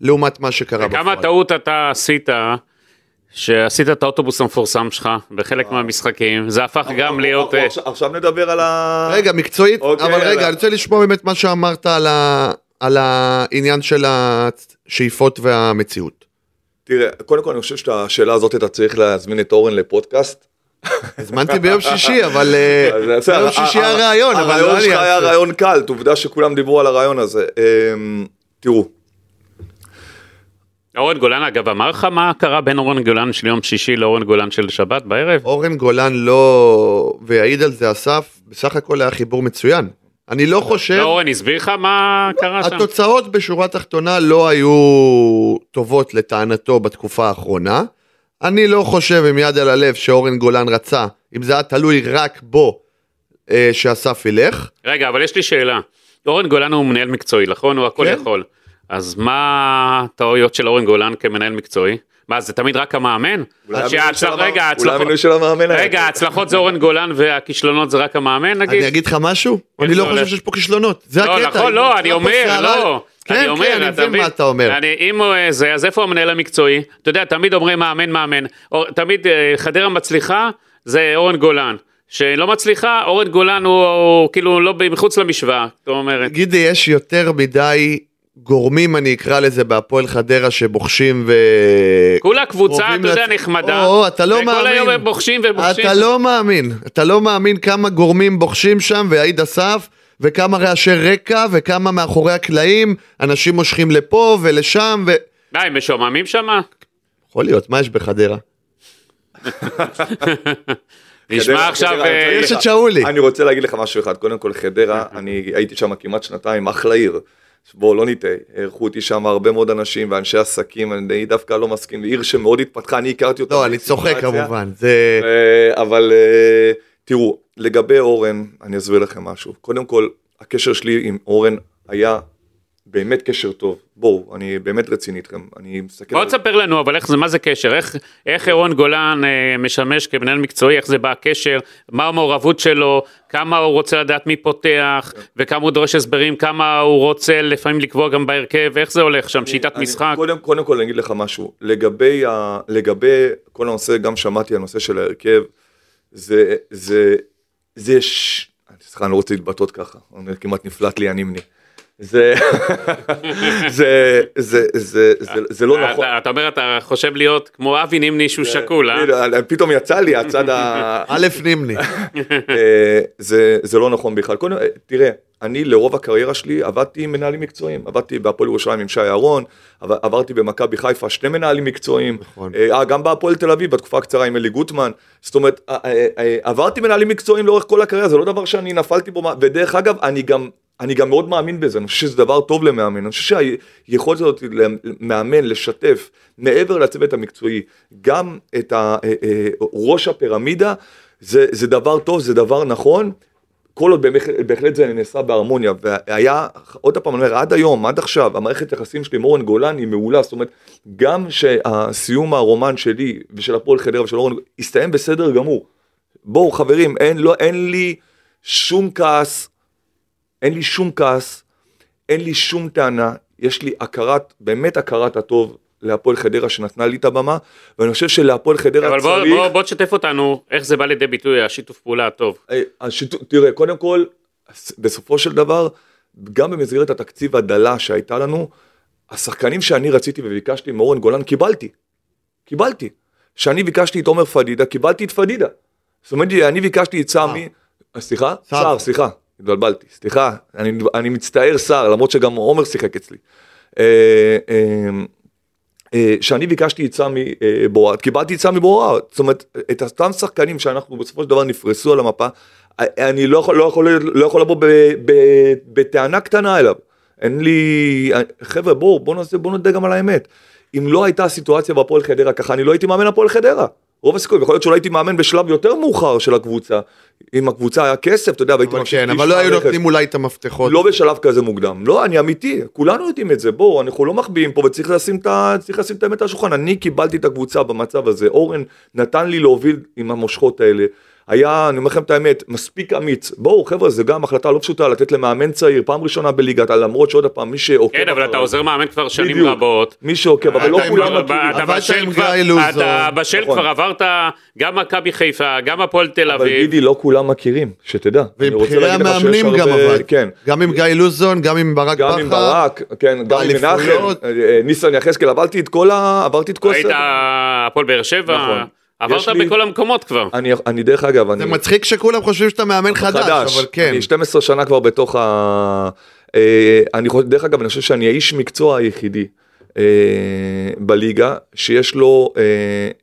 לעומת מה שקרה בפועל. וכמה טעות אתה עשית, שעשית את האוטובוס המפורסם שלך בחלק מהמשחקים, זה הפך גם להיות... אה, עכשיו- נדבר על ה... רגע, מקצועית, אוקיי, אבל רגע. אני רוצה לשמוע באמת מה שאמרת על, העניין של השאיפות והמציאות. תראה, קודם כל אני חושב שאת השאלה הזאת אתה צריך להזמין את אורן לפודקאסט. הזמנתי ביום שישי, אבל אה, ביום שישי היה רעיון, אבל לא הרעיון אני שלך היה. רעיון קל, עובדה שכולם דיברו על הרעיון הזה. אמ, תראו, אורן גולן, אגב, אמר לך מה קרה בין אורן גולן של יום שישי לאורן גולן של שבת בערב? אורן גולן לא, ויעיד על זה אסף, בסך הכל היה חיבור מצוין. אני לא חושב, לא, אורן הסביר לך מה קרה שם? התוצאות בשורה התחתונה לא היו טובות לטענתו בתקופה האחרונה. אני לא חושב עם יד על הלב שאורן גולן רצה, אם זה היה תלוי רק בו, אה, שאסף ילך. רגע, אבל יש לי שאלה. אורן גולן הוא מנהל מקצועי, נכון? הוא הכל כן. יכול. אז מה הטעויות של אורן גולן כמנהל מקצועי? מה, זה תמיד רק המאמן? רגע, ההצלחות- זה אורן גולן והכישלונות זה רק המאמן נגיד? אני אגיד לך משהו? אני לא חושב? שיש פה כישלונות. זה לא, הקטע. נכון, אם לא, אני אומר, לא. כן, כן, אני מבין? מה אתה אומר. אם אה, זה, אז איפה המנהל המקצועי? אתה יודע, תמיד אומרים מאמן, מאמן. תמיד אה, חדרה מצליחה, זה אורן גולן. שלא מצליחה, אורן גולן הוא, הוא כאילו לא מחוץ למשוואה, זאת אומרת. גידי, יש יותר מדי גורמים, אני אקרא לזה, בהפועל חדרה שבוחשים ו... כולה קבוצה, אתה יודע, לצ- נחמדה. או, אתה לא וכל מאמין. היום הם בוחשים ובוחשים. אתה לא מאמין. אתה לא מאמין כמה גורמים בוחשים שם, ויעיד אסף, וכמה רעשי רקע, וכמה מאחורי הקלעים, אנשים מושכים לפה ולשם, ו... מה, הם משועממים שמה? יכול להיות, מה יש בחדרה? נשמע עכשיו... אה, יש את שאולי. אני רוצה להגיד לך משהו אחד, קודם כל חדרה, אני הייתי שם כמעט שנתיים, אחלה עיר. בואו לא נטעה, אירחו אותי שם הרבה מאוד אנשים ואנשי עסקים, אני דווקא לא מסכים, עיר שמאוד התפתחה, אני הכרתי אותה. לא, אני צוחק. כמובן. זה... אה, אבל אה, תראו, לגבי אורן, אני אסביר לכם משהו. קודם כל, הקשר שלי עם אורן היה באמת קשר טוב. בואו, אני באמת רציני איתכם. אני מסתכל... בוא על- תספר לנו, אבל איך זה, מה זה קשר? איך, איך אירון גולן אה, משמש כמנהל מקצועי, איך זה בא הקשר, מה המעורבות שלו, כמה הוא רוצה לדעת מי פותח, וכמה הוא דורש הסברים, כמה הוא רוצה לפעמים לקבוע גם בהרכב, איך זה הולך שם, שיטת אני- משחק? קודם, קודם כל אני אגיד לך משהו, לגבי, ה, לגבי כל הנושא, גם שמעתי הנושא של ההרכב, זה, זה, זה, ש... סליחה, אני לא רוצה להתבטאות ככה, אני כמעט נפלט לי הנימני. זה, זה, זה, זה, זה, זה לא נכון. אתה, אומר, אתה חושב להיות כמו אבי נימני שהוא שקול, אה? פתאום יצא לי הצד ה... א' נימני. אה, זה, זה לא נכון בכלל. קודם, אה, תראה, אני לרוב הקריירה שלי עבדתי עם מנהלים מקצועיים. עבדתי בהפועל ירושלים עם שי אהרון, עב- עברתי במכבי חיפה שני מנהלים מקצועיים. נכון. גם בהפועל תל אביב בתקופה הקצרה עם אלי גוטמן. זאת אומרת, עברתי מנהלים מקצועיים לאורך כל הקריירה, זה לא דבר שאני נפלתי בו. ודרך אגב, אני גם... אני גם מאוד מאמין בזה, אני חושב שזה דבר טוב למאמן, אני חושב שהיכולת הזאת למאמן, לשתף, מעבר לצוות המקצועי, גם את אה, אה, ראש הפירמידה, זה, זה דבר טוב, זה דבר נכון, כל עוד בהחלט, בהחלט זה נעשה בהרמוניה, והיה, עוד פעם, אני אומר, עד היום, עד עכשיו, המערכת יחסים שלי עם אורן גולן היא מעולה, זאת אומרת, גם שהסיום הרומן שלי ושל הפועל חדרה ושל אורן, הסתיים בסדר גמור. בואו חברים, אין, לא, אין לי שום כעס, אין לי שום כעס, אין לי שום טענה, יש לי הכרת, באמת הכרת הטוב להפועל חדרה שנתנה לי את הבמה, ואני חושב שלהפועל חדרה אבל צריך... בוא, בוא, בוא תשתף אותנו, איך זה בא לידי ביטוי, השיתוף פעולה הטוב. אה, השיתוף, תראה, קודם כל, בסופו של דבר, גם במסגרת התקציב הדלה שהייתה לנו, השחקנים שאני רציתי וביקשתי מאורן גולן, קיבלתי. קיבלתי. כשאני ביקשתי את עומר פדידה, קיבלתי את פדידה. זאת אומרת, אני ביקשתי את סמי, אה, סליחה? סער, סליחה, התבלבלתי, סליחה, אני, אני מצטער סער, למרות שגם עומר שיחק אצלי. אה, אה, אה, שאני ביקשתי אה, בוראט, קיבלתי סמי בוראט, זאת אומרת, את אותם שחקנים שאנחנו בסופו של דבר נפרסו על המפה, אני לא יכול, לא יכול, לא יכול לבוא ב, ב, בטענה קטנה אליו. אין לי, חבר'ה בואו, בואו נעשה, בואו נדע גם על האמת. אם לא הייתה סיטואציה בהפועל חדרה ככה, אני לא הייתי מאמן הפועל חדרה. רוב הסיכויים, יכול להיות שאולי הייתי מאמן בשלב יותר מאוחר של הקבוצה, אם הקבוצה היה כסף, אתה יודע, והייתי אבל ממשיך כן, אבל לא היו. נותנים אולי את המפתחות. לא בשלב כזה מוקדם, לא, אני אמיתי, כולנו יודעים את זה, בואו, אנחנו לא מחביאים פה וצריך לשים את לשים את האמת על השולחן, אני קיבלתי את הקבוצה במצב הזה, אורן נתן לי להוביל עם המושכות האלה, היה, אני אומר לכם את האמת, מספיק אמיץ, בואו חבר'ה, זה גם החלטה לא פשוטה לתת למאמן צעיר, פעם ראשונה בליגת, העל, למרות שעוד פעם, מי שעוקב, כן, אבל אתה עוזר מאמן כבר שנים בדיוק. רבות. מי שעוקב, אבל לא כולם מכירים. אתה בשל כבר. אתה נכון. כבר עברת גם מכבי חיפה, גם הפועל תל אבל אביב. גידי, לא כולם מכירים, שתדע. אני ועם רוצה בכירי להגיד לך שיש המאמנים גם עבד. כן. גם עם גיא לוזון, גם עם ברק בכר. גם עם ברק, כן, גם עם מנחם, באליפויות. אה, ניסן יחזקאל, עברתי את כל ה... עברתי את כל היית הסרט. הפועל באר שבע, נכון. עברת לי- בכל המקומות כבר. אני, אני דרך אגב, אני... זה מצחיק שכולם חושבים שאתה מאמן חדש, אבל כן. אני 12 שנה כבר בתוך ה... אה, אני חושב, דרך אגב, אני חושב שאני האיש מקצוע היחידי אה, בליגה, שיש לו אה,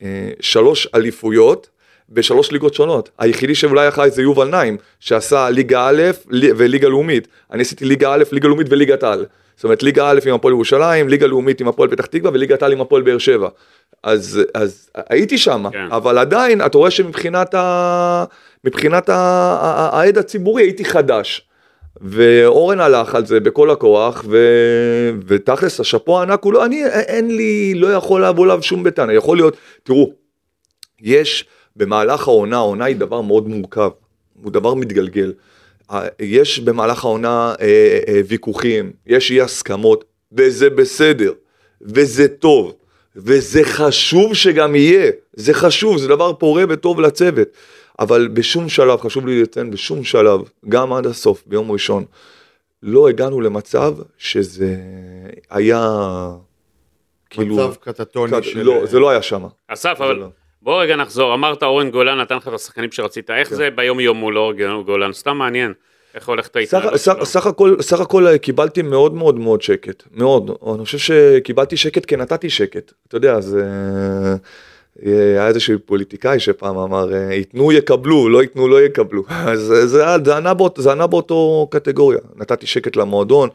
אה, שלוש אליפויות. בשלוש ליגות שונות, היחידי שאולי אחראי זה יובל נעים, שעשה ליגה א' לי- וליגה לאומית, אני עשיתי ליגה א', ליגה לאומית וליגת על, זאת אומרת ליגה א' עם הפועל ירושלים, ליגה לאומית עם הפועל פתח תקווה וליגת על עם הפועל באר שבע, אז, אז הייתי שם, כן. אבל עדיין אתה רואה שמבחינת ה... מבחינת העד הציבורי הייתי חדש. ואורן הלך על זה בכל הכוח, ו... ותכלס השאפו הענק הוא לא, אני אין לי, לא יכול לבוא עליו שום בטענה, יכול להיות, תראו, יש במהלך העונה, העונה היא דבר מאוד מורכב, הוא דבר מתגלגל. אה, יש במהלך העונה אה, אה, ויכוחים, יש אי הסכמות, וזה בסדר, וזה טוב, וזה חשוב שגם יהיה, זה חשוב, זה דבר פורה וטוב לצוות. אבל בשום שלב, חשוב לי לציין, בשום שלב, גם עד הסוף, ביום ראשון, לא הגענו למצב שזה היה כאילו... מצב קטטוני קט- של... לא, זה לא היה שם. אסף, אבל לא. בוא רגע נחזור, אמרת אורן גולן נתן לך את השחקנים שרצית, איך כן. זה ביום יום מול אורן גולן? סתם מעניין, איך הולכת ההתנהלות שלו. סך הכל, סך הכל אה, קיבלתי מאוד מאוד מאוד שקט, מאוד, אני חושב שקיבלתי שקט כי נתתי שקט, אתה יודע, זה... אה, היה איזשהו פוליטיקאי שפעם אמר, אה, ייתנו יקבלו, לא ייתנו לא יקבלו, אז זה, זה, ענה באות, זה ענה באותו קטגוריה, נתתי שקט למועדון,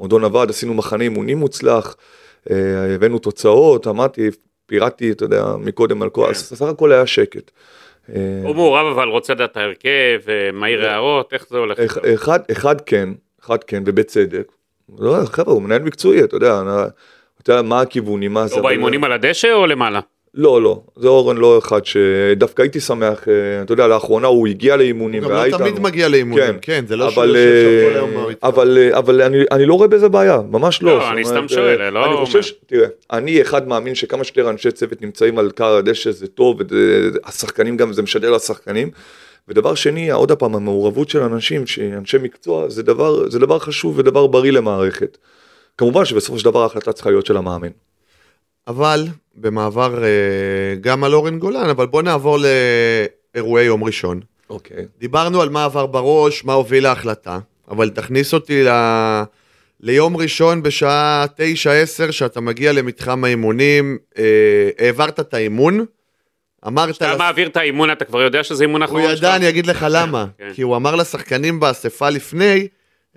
מועדון עבד, עשינו מחנה אימונים מוצלח, אה, הבאנו תוצאות, אמרתי, פירטתי, אתה יודע, מקודם על כל, כן. סך הכל היה שקט. אה, הוא מעורב אבל רוצה לדעת ההרכב, אה, מעיר הערות, איך זה הולך? אח- אחד, אחד כן, אחד כן, ובצדק. לא, חבר'ה, הוא מנהל מקצועי, אתה יודע, אתה יודע מה הכיוונים, מה זה. הוא אבל- באימונים על הדשא או למעלה? לא, לא, זה אורן לא אחד שדווקא הייתי שמח, אה, אתה יודע, לאחרונה הוא הגיע לאימונים גם והיה לא תמיד איתנו. מגיע לאימונים, כן. כן, זה לא שהוא אבל, יושב שם כל אה, היום. אבל, אה, אבל אני, אני לא רואה בזה בעיה, ממש לא. לא, אני אומרת, סתם שואל, לא אני. חושב, ש- תראה, אני אחד מאמין שכמה שיותר אנשי צוות נמצאים על קר הדשא זה טוב, והשחקנים גם, זה משדר לשחקנים. ודבר שני, עוד פעם, המעורבות של אנשים, שאנשי מקצוע, זה דבר, זה דבר חשוב ודבר בריא למערכת. כמובן שבסופו של דבר ההחלטה צריכה להיות של המאמן. אבל במעבר אה, גם על אורן גולן, אבל בוא נעבור לאירועי יום ראשון. אוקיי. דיברנו על מה עבר בראש, מה הוביל להחלטה, אבל תכניס אותי ל... ליום ראשון בשעה 9-10, שאתה מגיע למתחם האימונים, אה, העברת את האימון, אמרת... כשאתה לס- מעביר את האימון, אתה כבר יודע שזה אימון הוא אחרון ידע, שלך? אני אגיד לך למה. כן. כי הוא אמר לשחקנים באספה לפני,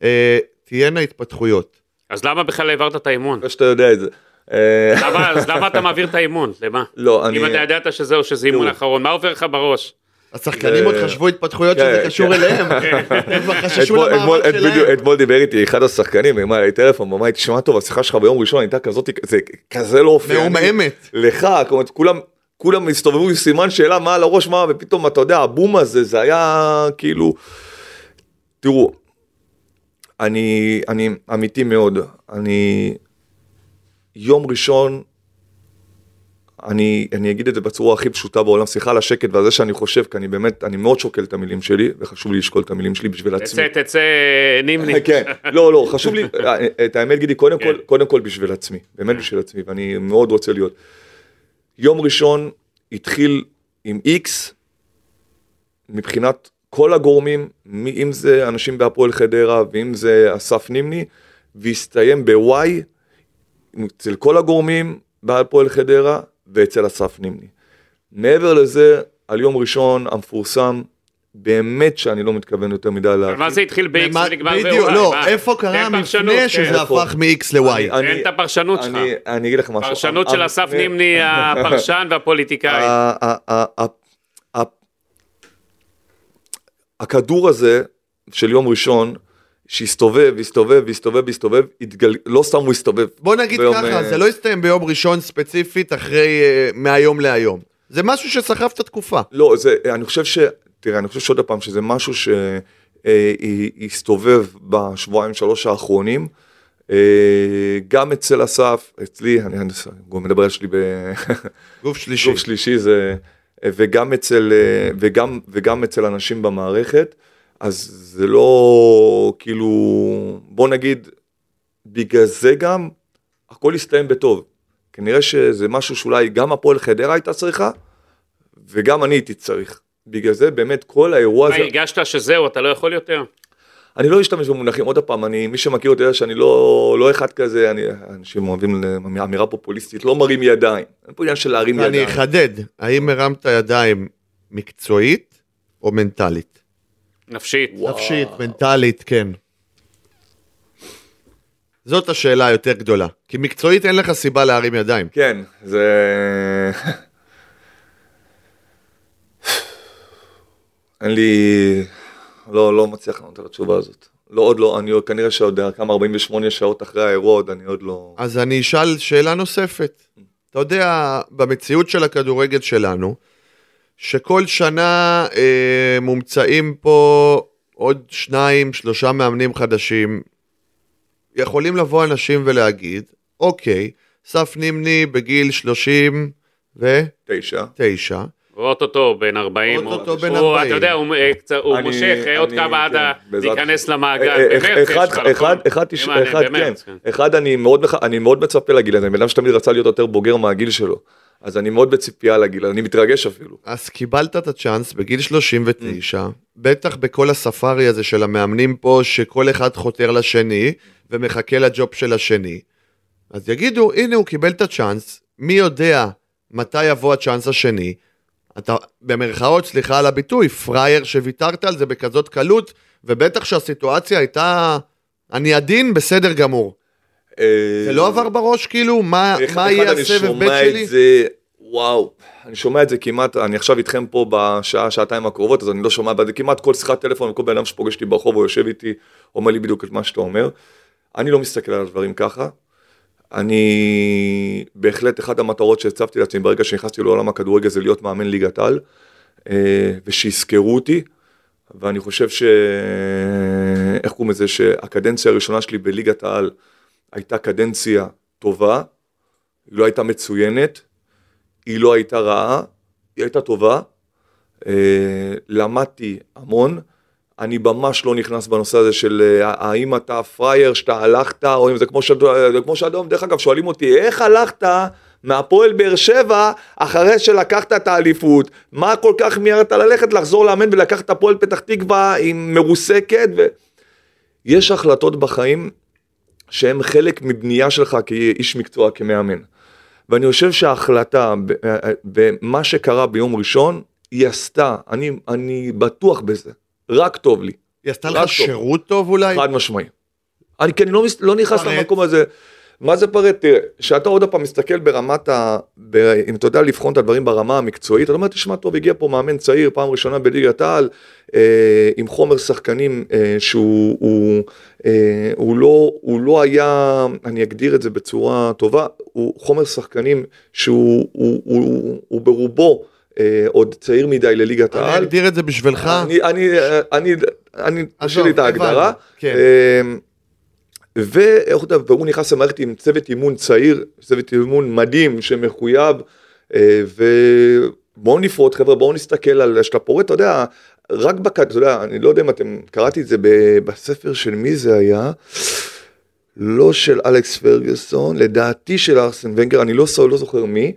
אה, תהיינה התפתחויות. אז למה בכלל העברת את האימון? שאתה יודע את זה. אה, אז למה אתה מעביר את האימון? למה? לא, אני... אם אתה ידעת שזהו, שזה אימון. אחרון, מה עובר לך בראש? השחקנים זה- עוד חשבו התפתחויות כן, שזה קשור כן. אליהם. הם כבר חששו למאבק שלהם. אתמול דיבר איתי אחד השחקנים, אמר לי טלפון, אמר לי, תשמע טוב, השיחה שלך ביום ראשון הייתה כזאת, זה כזה לא אופייני. מעומעמת. לך, כלומר, כולם, כולם הסתובבו עם סימן שאלה מה על הראש, מה, ופתאום, אתה יודע, הבום הזה, זה היה כאילו... תראו, אני, אני אמיתי מאוד, אני... יום ראשון, אני, אני אגיד את זה בצורה הכי פשוטה בעולם, סליחה על השקט ועל זה שאני חושב, כי אני באמת, אני מאוד שוקל את המילים שלי, וחשוב לי לשקול את המילים שלי בשביל עצמי. תצא, תצא, נימני. כן, לא, לא, חשוב לי, את האמת גידי, קודם כן. כל, קודם כל בשביל עצמי, באמת בשביל עצמי, ואני מאוד רוצה להיות. יום ראשון התחיל עם איקס, מבחינת כל הגורמים, מי- אם זה אנשים בהפועל חדרה, ואם זה אסף נימני, והסתיים ב-Y, אצל כל הגורמים בהפועל חדרה, ואצל אסף נימני. מעבר לזה, על יום ראשון המפורסם, באמת שאני לא מתכוון יותר מדי להרחיב. מה זה התחיל ב-X מה- ונגמר ב-Y? בדיוק, לא? איפה קרה המפנה. שזה? הפך מ-X ל-Y? תן את הפרשנות שלך. אני, אני אגיד לך משהו. פרשנות של אסף נימני הפרשן והפוליטיקאי. הכדור הזה של יום ראשון, שהסתובב, הסתובב, הסתובב, הסתובב, התגל... לא סתם הוא הסתובב. בוא נגיד ביום, ככה, אה, זה לא יסתיים ביום ראשון ספציפית אחרי, אה, מהיום להיום. זה משהו שסחב את התקופה. לא, זה, אני חושב ש... תראה, אני חושב שעוד פעם, שזה משהו שהסתובב בשבועיים שלוש האחרונים. אה, גם אצל אסף, אצלי, אני, אני גם מדבר על שלי ב... גוף שלישי. גוף שלישי זה, וגם אצל, וגם, וגם אצל אנשים במערכת, אז זה לא כאילו, בוא נגיד, בגלל זה גם, הכל יסתיים בטוב. כנראה שזה משהו שאולי גם הפועל חדרה הייתה צריכה, וגם אני הייתי צריך. בגלל זה באמת כל האירוע מה, הזה, הרגשת שזהו, אתה לא יכול יותר? אני לא אשתמש במונחים, עוד פעם, אני, מי שמכיר אותי יודע שאני לא, לא אחד כזה, אני, אנשים אוהבים ל- אמירה פופוליסטית, לא מרים ידיים. אין פה עניין של להרים ידיים. אחדד, האם הרמת ידיים מקצועית או מנטלית? נפשית. נפשית, מנטלית, כן. זאת השאלה היותר גדולה. כי מקצועית אין לך סיבה להרים ידיים. כן, זה... אין לי... לא, לא מצליח לענות על התשובה הזאת. לא, עוד לא, אני עוד- כנראה שעוד כמה 48 שעות אחרי האירוע, עוד אני עוד לא... אז אני אשאל שאלה נוספת. אתה יודע, במציאות של הכדורגל שלנו, שכל שנה אה, מומצאים פה עוד שניים, שלושה מאמנים חדשים, יכולים לבוא אנשים ולהגיד, אוקיי, סף נימני בגיל 39, תשע. הוא אוטוטו בן 40. אוטוטו בן הוא, 40. אתה יודע, הוא אה, קצת- הוא אני- מושך אה, עוד כמה עד כן, להיכנס. למעגל. אה, אחד, אחד, אני- כן. במרץ, אחד, אני מאוד מח- אני מאוד מצפה לגיל הזה, בן אדם שתמיד רצה להיות יותר בוגר מהגיל שלו. אז אני מאוד בציפייה לגיל, אני מתרגש אפילו. אז קיבלת את הצ'אנס בגיל 39, בטח בכל הספארי הזה של המאמנים פה, שכל אחד חותר לשני ומחכה לג'וב של השני. אז יגידו, הנה הוא קיבל את הצ'אנס, מי יודע מתי יבוא הצ'אנס השני. אתה, במרכאות, סליחה על הביטוי, פראייר שוויתרת על זה בכזאת קלות, ובטח שהסיטואציה הייתה, אני עדין, בסדר גמור. זה לא עבר בראש כאילו, מה, אחד- מה אחד יהיה אני הסבב ב' שומע שלי? את זה, וואו, אני שומע את זה כמעט, אני עכשיו איתכם פה בשעה, שעתיים הקרובות, אז אני לא שומע, אבל זה כמעט כל שיחת טלפון, כל בן אדם שפוגש אותי ברחוב או יושב איתי, אומר לי בדיוק את מה שאתה אומר. אני לא מסתכל על הדברים ככה. אני, בהחלט, אחת המטרות שהצבתי לעצמי ברגע שנכנסתי לעולם הכדורגל זה להיות מאמן ליגת על, אה, ושיזכרו אותי. ואני חושב ש... איך קוראים לזה? שהקדנציה הראשונה שלי בליגת העל הייתה קדנציה טובה, היא לא הייתה מצוינת, היא לא הייתה רעה, היא הייתה טובה. אה, למדתי המון. אני ממש לא נכנס בנושא הזה של אה, האם אתה פראייר שאתה הלכת, או אם זה כמו. זה כמו שאדום, דרך אגב, שואלים אותי, איך הלכת מהפועל באר שבע אחרי שלקחת את האליפות? מה כל כך מיהרת ללכת, לחזור לאמן ולקחת את הפועל פתח תקווה עם מרוסקת? ו... יש החלטות בחיים שהן חלק מבנייה שלך כאיש מקצוע, כמאמן. ואני חושב שההחלטה ב- במה שקרה ביום ראשון, היא עשתה, אני, אני בטוח בזה, רק טוב לי, היא עשתה לך. שירות טוב אולי? חד משמעי. אני, כי אני לא, לא נכנס. למקום הזה. מה זה פרט? תראה, כשאתה עוד פעם מסתכל ברמת ה... ב, אם אתה יודע לבחון את הדברים ברמה המקצועית, אתה אומר, תשמע טוב, הגיע פה מאמן צעיר, פעם ראשונה בליגת העל, אה, עם חומר שחקנים אה, שהוא הוא, אה, הוא, לא, הוא לא היה, אני אגדיר את זה בצורה טובה, הוא חומר שחקנים שהוא הוא, הוא, הוא ברובו אה, עוד צעיר מדי לליגת אני העל. אגדיר את זה בשבילך. אני, אני, אני, אני, תשאיר לי את הבנו, ההגדרה. כן. אמ, ואיך אתה- והוא נכנס למערכת עם צוות אימון צעיר, צוות אימון מדהים שמחויב, אה, ובואו נפרוט חבר'ה, בואו נסתכל על, שאתה פורט, אתה יודע, רק בכד, אתה יודע, אני לא יודע אם אתם, קראתי את זה בספר של מי זה היה, לא של אלכס פרגוסון, לדעתי של ארסן ונגר, אני לא, לא זוכר מי,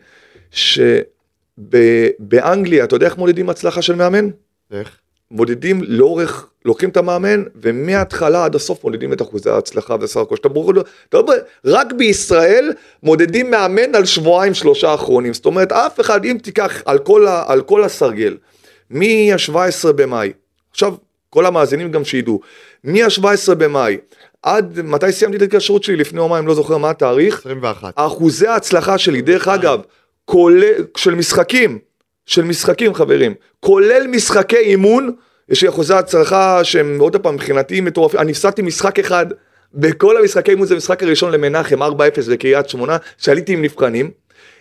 שבאנגליה, אתה יודע איך מודדים הצלחה של מאמן? איך? מודדים לאורך, לוקחים את המאמן, ומההתחלה עד הסוף מודדים את אחוזי ההצלחה וסך הכל. שאתה ברור, אתה אומר, רק בישראל מודדים מאמן על שבועיים שלושה האחרונים. זאת אומרת, אף אחד, אם תיקח על כל, ה, על כל הסרגל, מה-17 במאי עכשיו, כל המאזינים גם שידעו, מ-17 במאי עד מתי סיימתי את ההתקשרות שלי לפני יומיים, לא זוכר מה התאריך, 21. אחוזי ההצלחה שלי, דרך אגב, כולל, של משחקים, של משחקים חברים, כולל משחקי אימון, יש לי אחוזי הצלחה שהם עוד פעם מבחינתי מטורפים, אני הפסדתי משחק אחד, בכל המשחקי אימון זה המשחק הראשון למנחם 4-0 בקריית שמונה, שעליתי עם נבחנים,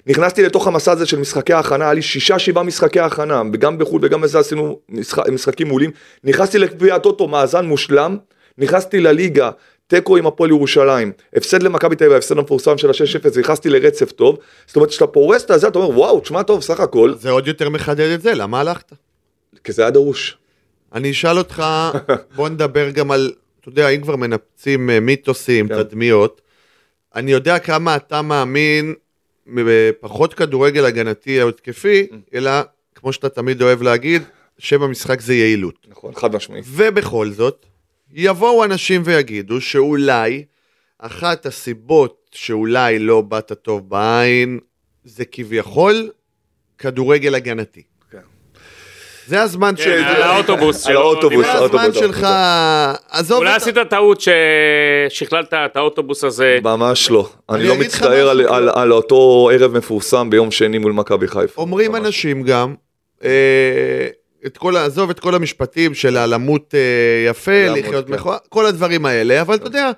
נכנסתי לתוך המסע הזה של משחקי ההכנה, היה לי שישה שבעה משחקי הכנה, גם בחו"ל וגם בזה עשינו משחק, משחקים מעולים, נכנסתי לגביע הטוטו, מאזן מושלם, נכנסתי לליגה, תיקו עם הפועל ירושלים, הפסד למכבי תל אביב, ההפסד המפורסם של ה-6-0, נכנסתי לרצף טוב, זאת אומרת שאתה פורס את הזה, אתה אומר וואו, תשמע טוב, סך הכל, זה עוד יותר מחדד את זה, למה הלכת? כי זה היה דרוש. אני אשאל אותך, בוא נדבר גם על, אתה יודע, אם כבר מנפצים אה, מיתוסים, כן. תדמיות, אני יודע כמה אתה מאמין בפחות כדורגל הגנתי או התקפי, Mm. אלא, כמו שאתה תמיד אוהב להגיד, שם המשחק זה יעילות. נכון, חד משמעי. ובכל זאת, יבואו אנשים ויגידו שאולי אחת הסיבות שאולי לא באת טוב בעין, זה כביכול כדורגל הגנתי. כן. זה הזמן כן, של... על האוטובוס על שלו, האוטובוס, זה האוטובוס, הזמן שלך, עזוב אולי את ה- עשית טעות ששכללת את האוטובוס הזה. ממש לא. אני לא מצטער על- אותו ערב מפורסם ביום שני מול מכבי חיפה. אומרים. אנשים גם, אה, את כל, ה- עזוב את כל המשפטים של למות אה, יפה, למות, לחיות כן. מכוער, כל הדברים האלה, אבל אתה יודע,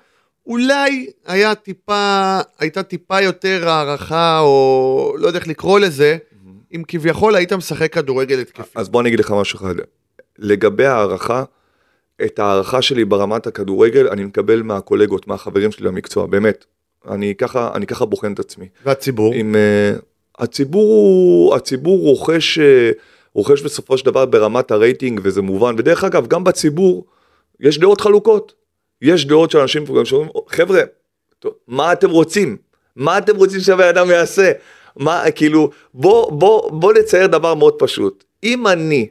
אולי היה טיפה, הייתה טיפה יותר הערכה, או לא יודע איך לקרוא לזה, אם כביכול היית משחק כדורגל התקפי. אז בוא אני אגיד לך משהו אחד. לגבי הערכה, את ההערכה שלי ברמת הכדורגל אני מקבל מהקולגות, מהחברים שלי למקצוע, באמת. אני ככה, אני ככה בוחן את עצמי. והציבור? עם, uh, הציבור, הציבור רוכש, uh, רוכש בסופו של דבר ברמת הרייטינג וזה מובן, ודרך אגב גם בציבור יש דעות חלוקות, יש דעות של אנשים מבוגרים שאומרים חבר'ה, מה אתם רוצים? מה אתם רוצים שהבן אדם יעשה? מה כאילו בוא בוא בוא נצייר דבר מאוד פשוט, אם אני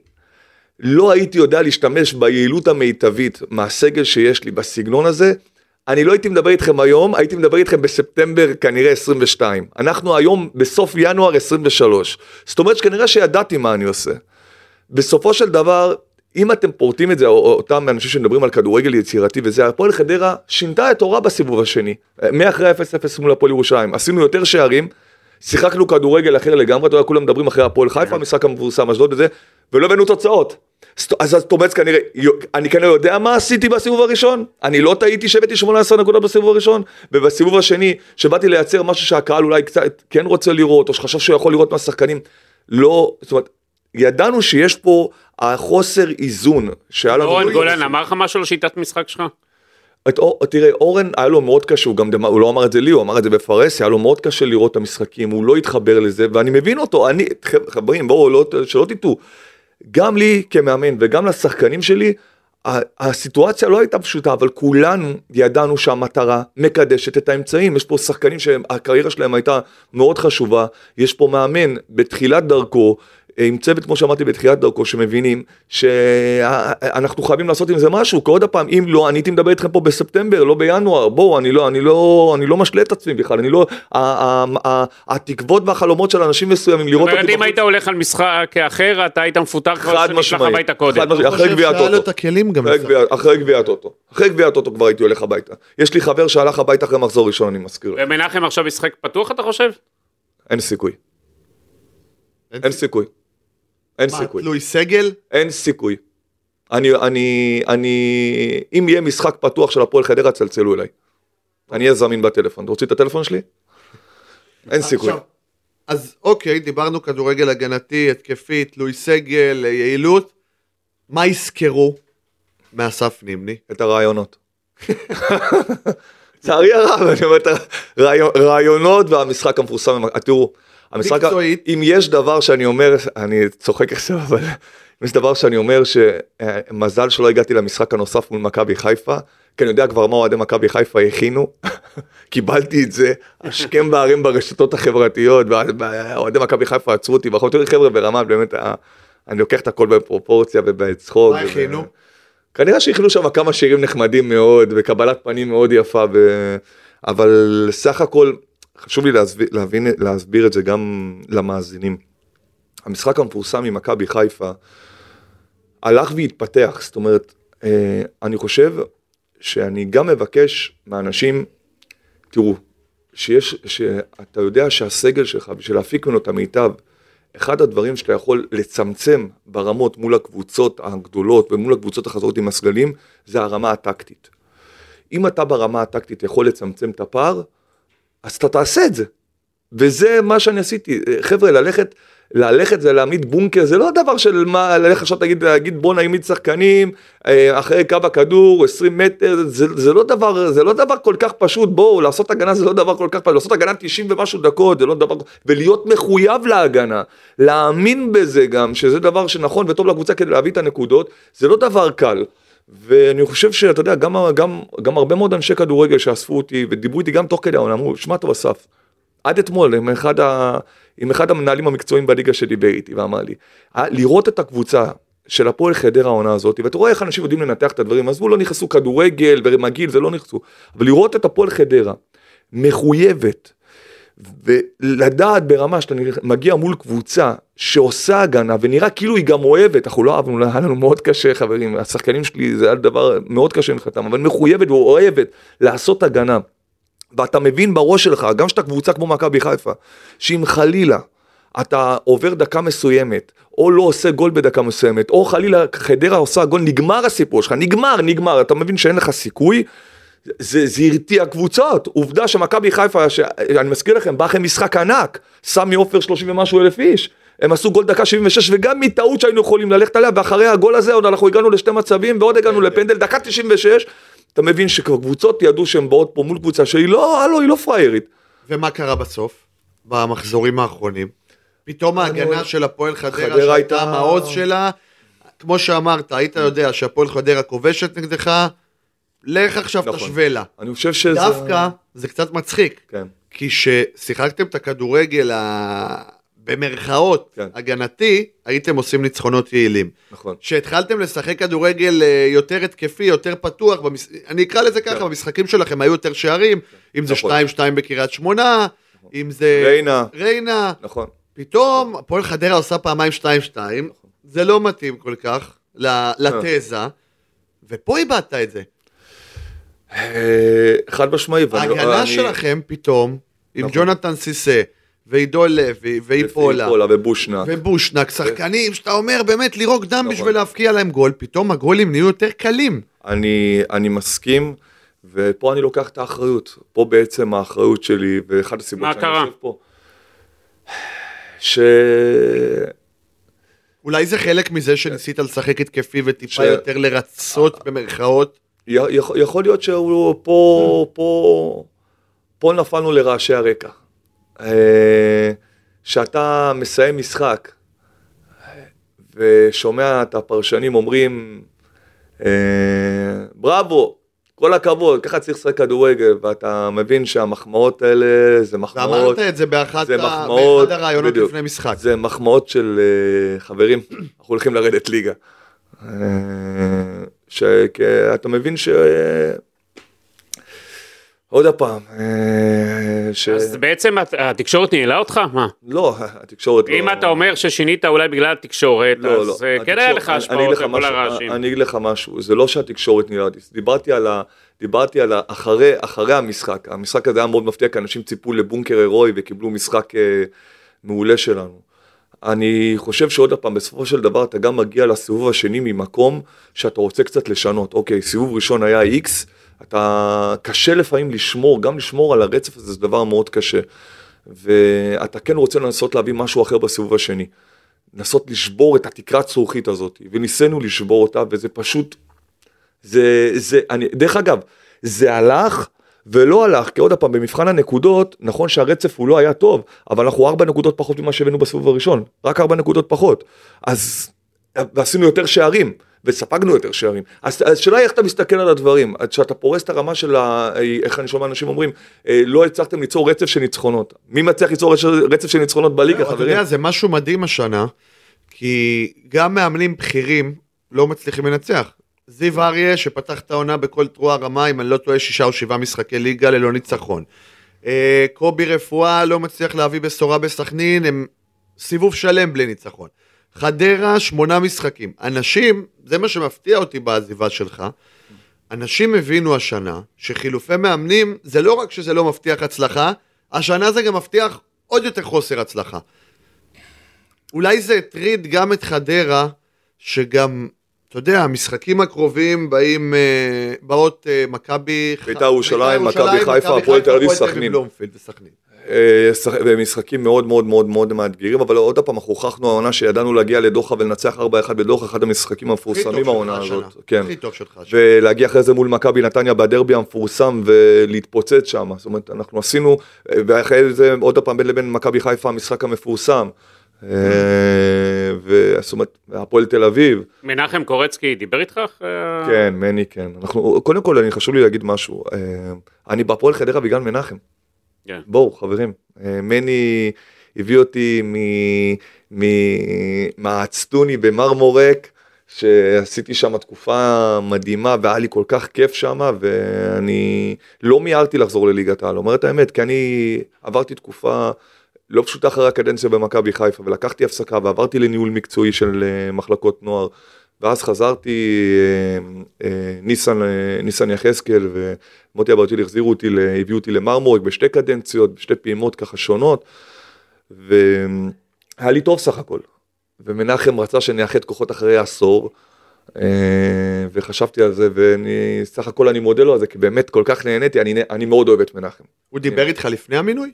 לא הייתי יודע להשתמש ביעילות המיטבית מהסגל שיש לי בסגנון הזה, אני לא הייתי מדבר איתכם היום, הייתי מדבר איתכם בספטמבר כנראה 22. אנחנו היום בסוף ינואר 23. זאת אומרת שכנראה שידעתי מה אני עושה. בסופו של דבר, אם אתם פורטים את זה, או או אותם אנשים שמדברים על כדורגל יצירתי וזה, הפועל חדרה שינתה את אורה בסיבוב השני. מאחרי 0-0 מול הפועל ירושלים. עשינו יותר שערים, שיחקנו כדורגל אחר לגמרי, אתה יודע, כולם מדברים אחרי הפועל חיפה, המשחק המפורסם, אשדוד וזה, ולא הבאנו תוצאות. אז אומרת כנראה, אני כנראה יודע מה עשיתי בסיבוב הראשון, אני לא טעיתי שהבאתי 18 נקודות בסיבוב הראשון, ובסיבוב השני, שבאתי לייצר משהו שהקהל אולי קצת כן רוצה לראות, או שחשב שהוא יכול לראות מהשחקנים, לא, זאת אומרת, ידענו שיש פה החוסר איזון שהיה לנו. אורן גולן אמר לך משהו על שיטת משחק שלך? את, תראה, אורן היה לו מאוד קשה, הוא גם, הוא לא אמר את זה לי, הוא אמר את זה בפרהסיה, היה לו מאוד קשה לראות את המשחקים, הוא לא התחבר לזה, ואני מבין אותו, אני, חב- חברים, בואו, לא, שלא תטעו, גם לי כמאמן וגם לשחקנים שלי, הסיטואציה לא הייתה פשוטה, אבל כולנו ידענו שהמטרה מקדשת את האמצעים, יש פה שחקנים שהקריירה שלהם הייתה מאוד חשובה, יש פה מאמן בתחילת דרכו, עם צוות כמו שאמרתי בתחילת דרכו שמבינים שאנחנו חייבים לעשות עם זה משהו כי עוד פעם אם לא אני הייתי מדבר איתכם פה בספטמבר לא בינואר בואו אני לא אני לא אני לא משלה את עצמי בכלל אני לא ה- ה- ה- התקוות והחלומות של אנשים מסוימים זאת לראות אומרת, אותי אם בחוץ, היית הולך על משחק אחר, אתה היית מפוטר כבר שנשלח הביתה קודם. חד משמעית. אחרי חושב גביע שהיה לו הטוטו. את הכלים גם אחרי לשחק. גביע- אחרי גביע הטוטו אחרי גביע הטוטו כבר הייתי הולך הביתה יש לי חבר שהלך הביתה אחרי מחזור ראשון אני מזכיר. ומנחם עכשיו משחק פתוח אתה חושב? אין סיכוי אין סיכוי אין מה, סיכוי תלוי סגל? אין סיכוי. אני, אני, אני, אם יהיה משחק פתוח של הפועל חדרה, צלצלו אליי. אני אהיה זמין בטלפון. רוצה את הטלפון שלי? אין סיכוי. עכשיו, אז אוקיי, דיברנו כדורגל הגנתי, התקפי, תלוי סגל, יעילות. מה יזכרו מאסף נימני? את הרעיונות. לצערי הרב, אני אומר את הרעיונות והמשחק המפורסם. תראו, המשחק, מקצועית. אם יש דבר שאני אומר, אני צוחק עכשיו, אבל אם יש דבר שאני אומר שמזל שלא הגעתי למשחק הנוסף מול מכבי חיפה, כי אני יודע כבר מה אוהדי מכבי חיפה הכינו, קיבלתי את זה השכם והערים ברשתות החברתיות, ואוהדי מכבי חיפה עצרו אותי, ואחר כך חבר'ה ברמה באמת, ה- אני לוקח את הכל בפרופורציה ובצחוק. מה הכינו? כנראה שהכינו שם כמה שירים נחמדים מאוד וקבלת פנים מאוד יפה ו... אבל סך הכל חשוב לי להסביר, להבין, להסביר את זה גם למאזינים. המשחק המפורסם עם מכבי חיפה הלך והתפתח, זאת אומרת, אה, אני חושב שאני גם מבקש מאנשים, תראו, שיש, שאתה יודע שהסגל שלך, בשביל להפיק ממנו את המיטב, אחד הדברים שאתה יכול לצמצם ברמות מול הקבוצות הגדולות ומול הקבוצות החזרות עם הסגלים, זה הרמה הטקטית. אם אתה ברמה הטקטית יכול לצמצם את הפער, אז אתה תעשה את זה. וזה מה שאני עשיתי. חבר'ה, ללכת, ללכת זה להעמיד בונקר, זה לא הדבר של מה, ללכת עכשיו תגיד, להגיד בוא נעמיד שחקנים אה, אחרי קו הכדור, 20 מטר, זה, זה, לא דבר, זה לא דבר כל כך פשוט, בואו, לעשות הגנה זה לא דבר כל כך פשוט, לעשות הגנה 90 ומשהו דקות, זה לא דבר, ולהיות מחויב להגנה, להאמין בזה גם, שזה דבר שנכון וטוב לקבוצה כדי להביא את הנקודות, זה לא דבר קל. ואני חושב שאתה יודע, גם, גם, גם הרבה מאוד אנשי כדורגל שאספו אותי ודיברו איתי גם תוך כדי העונה, אמרו, שמע טוב אסף, עד אתמול עם אחד, ה, עם אחד המנהלים המקצועיים בליגה שדיבר איתי ואמר לי, לראות את הקבוצה של הפועל חדרה העונה הזאת, ואתה רואה איך אנשים יודעים לנתח את הדברים, עזבו לא נכנסו כדורגל ומגעיל, זה לא נכנסו, אבל לראות את הפועל חדרה מחויבת, ולדעת ברמה שאתה מגיע מול קבוצה שעושה הגנה ונראה כאילו היא גם אוהבת, אנחנו לא אהבנו, היה לנו מאוד קשה חברים, השחקנים שלי זה היה דבר מאוד קשה מבחינתם, אבל מחויבת ואוהבת לעשות הגנה. ואתה מבין בראש שלך, גם שאתה קבוצה כמו מכבי חיפה, שאם חלילה אתה עובר דקה מסוימת, או לא עושה גול בדקה מסוימת, או חלילה חדרה עושה גול, נגמר הסיפור שלך, נגמר, נגמר, אתה מבין שאין לך סיכוי, זה, זה הרתיע קבוצות, עובדה שמכבי חיפה, ש... אני מזכיר לכם, בא לכם משחק ענק, סמי עופר 30 ומשהו אלף איש, הם עשו גול דקה 76 וגם מטעות שהיינו יכולים ללכת עליה, ואחרי הגול הזה עוד אנחנו הגענו לשתי מצבים ועוד הגענו לפנדל, דקה 96, אתה מבין שקבוצות ידעו שהן באות פה מול קבוצה שהיא לא, הלו, היא לא פריירית. ומה קרה בסוף? במחזורים האחרונים? פתאום ההגנה של הפועל חדרה, שהייתה המעוז שלה, כמו שאמרת, היית יודע שהפועל חדרה כובשת נגדך, לך עכשיו נכון. תשווה לה. אני חושב שזה... דווקא, זה קצת מצחיק. כן. כי כששיחקתם את הכדורגל במרכאות כן. הגנתי, הייתם עושים ניצחונות יעילים. נכון. כשהתחלתם לשחק כדורגל אה, יותר התקפי, יותר פתוח, במש... אני אקרא לזה ככה, כן. במשחקים שלכם היו יותר שערים, אם זה 2-2 נכון. בקריית שמונה, נכון. אם זה... ריינה. ריינה. נכון. פתאום הפועל חדרה עושה פעמיים 2-2, נכון. זה לא מתאים כל כך לתזה, ופה איבדת את זה. אה, חד משמעי. ההגנה שלכם פתאום, עם ג'ונתן סיסה, ועידו לוי, ואיפולה, ובושנק, ובושנק, שחקנים שאתה אומר באמת לירוק דם נכון. בשביל להבקיע להם גול, פתאום הגולים נהיו יותר קלים. אני, אני מסכים, ופה אני לוקח את האחריות, פה בעצם האחריות שלי, ואחת הסיבות שאני יושב פה, ש... אולי זה חלק מזה שניסית לשחק התקפי וטיפה ש... יותר לרצות במרכאות? יכול, להיות שהוא פה, פה, פה נפלנו לרעשי הרקע. אה, שאתה מסיים משחק ושומע את הפרשנים אומרים, אה, בראבו, כל הכבוד, ככה צריך לשחק כדורגל, ואתה מבין שהמחמאות האלה זה מחמאות. ואמרת את זה באחד, זה מחמאות, באחד הרעיונות בדיוק, לפני משחק. זה מחמאות של uh, חברים, אנחנו הולכים לרדת ליגה. שאתה מבין ש... עוד פעם, אה, ש... אז בעצם התקשורת ניהלה אותך? מה? לא, התקשורת לא... אם אתה אומר ששינית אולי בגלל התקשורת, לא, אז לא. אה, כן היה לך השפעות לכל הרעשים. אני אגיד לך משהו, זה לא שהתקשורת ניהלה אותי, דיברתי על ה... דיברתי על אחרי, אחרי המשחק, המשחק הזה היה מאוד מפתיע, כי אנשים ציפו לבונקר הירואי וקיבלו משחק אה, מעולה שלנו. אני חושב שעוד פעם, בסופו של דבר אתה גם מגיע לסיבוב השני ממקום שאתה רוצה קצת לשנות. אוקיי, סיבוב ראשון היה איקס, אתה, קשה לפעמים לשמור, גם לשמור על הרצף הזה זה דבר מאוד קשה. ואתה כן רוצה לנסות להביא משהו אחר בסיבוב השני. לנסות לשבור את התקרת זכוכית הזאת, וניסינו לשבור אותה, וזה פשוט, זה, זה, אני, דרך אגב, זה הלך ולא הלך, כי עוד פעם, במבחן הנקודות, נכון שהרצף הוא לא היה טוב, אבל אנחנו ארבע נקודות פחות ממה שהבאנו בסיבוב הראשון, רק ארבע נקודות פחות. אז, ועשינו יותר שערים. וספגנו יותר שערים. אז השאלה היא איך אתה מסתכל על הדברים, כשאתה פורס את הרמה של ה... איך אני שומע אנשים אומרים, אה, לא הצלחתם ליצור רצף של ניצחונות. מי מצליח ליצור רצף של ניצחונות בליגה, חברים? אתה יודע, זה משהו מדהים השנה, כי גם מאמנים בכירים לא מצליחים לנצח. זיו אריה, שפתח את העונה בכל תרועה רמה, אם אני לא טועה, שישה או שבעה משחקי ליגה ללא ניצחון. אה, קובי רפואה לא מצליח להביא בשורה בסכנין, הם סיבוב שלם בלי ניצחון. חדרה, שמונה משחקים. אנשים, זה מה שמפתיע אותי בעזיבה שלך, אנשים הבינו השנה שחילופי מאמנים, זה לא רק שזה לא מבטיח הצלחה, השנה זה גם מבטיח עוד יותר חוסר הצלחה. אולי זה הטריד גם את חדרה, שגם, אתה יודע, המשחקים הקרובים באים, אה, באות אה, מכבי... בית"ר ירושלים, בית"ר מכבי חיפה, הפועל תל אביב, סכנין. וסכנין. אה, ומשחקים מאוד מאוד מאוד מאוד מאתגרים, אבל עוד פעם, אנחנו הוכחנו העונה שידענו להגיע לדוחה ולנצח 4-1 בדוחה, אחד המשחקים המפורסמים העונה. הזאת. כן. הכי טוב שלך. ולהגיע אחרי זה מול מכבי נתניה בדרבי המפורסם ולהתפוצץ שם. זאת אומרת, אנחנו עשינו, ואחרי זה עוד פעם בין לבין מכבי חיפה המשחק המפורסם. אה, וזאת אומרת, הפועל תל אביב, מנחם קורצקי דיבר איתך? אחרי ה- כן, מני כן. אנחנו, קודם כל, אני חשוב לי להגיד משהו. אה, אני בהפועל חדרה בגלל מנחם. כן. בואו, חברים. אה, מני הביא אותי מ- מ- מהאצטוני במרמורק, שעשיתי שם תקופה מדהימה והיה לי כל כך כיף שם, ואני לא מיהרתי לחזור לליגת העל, אומר את האמת, כי אני עברתי תקופה לא פשוטה אחרי הקדנציה במכבי חיפה, ולקחתי הפסקה ועברתי לניהול מקצועי של אה, מחלקות נוער. ואז חזרתי, אה, אה, ניסן, ניסן יחזקאל ומוטי אברטיל החזירו אותי, הביאו אותי למרמורק בשתי קדנציות, בשתי פעימות ככה שונות, והיה לי טוב סך הכל. ומנחם רצה שנאחד כוחות אחרי עשור, וחשבתי על זה, ואני, סך הכל אני מודה לו על זה, כי באמת כל כך נהניתי, אני, אני מאוד אוהב את מנחם. הוא דיבר איתך לפני המינוי?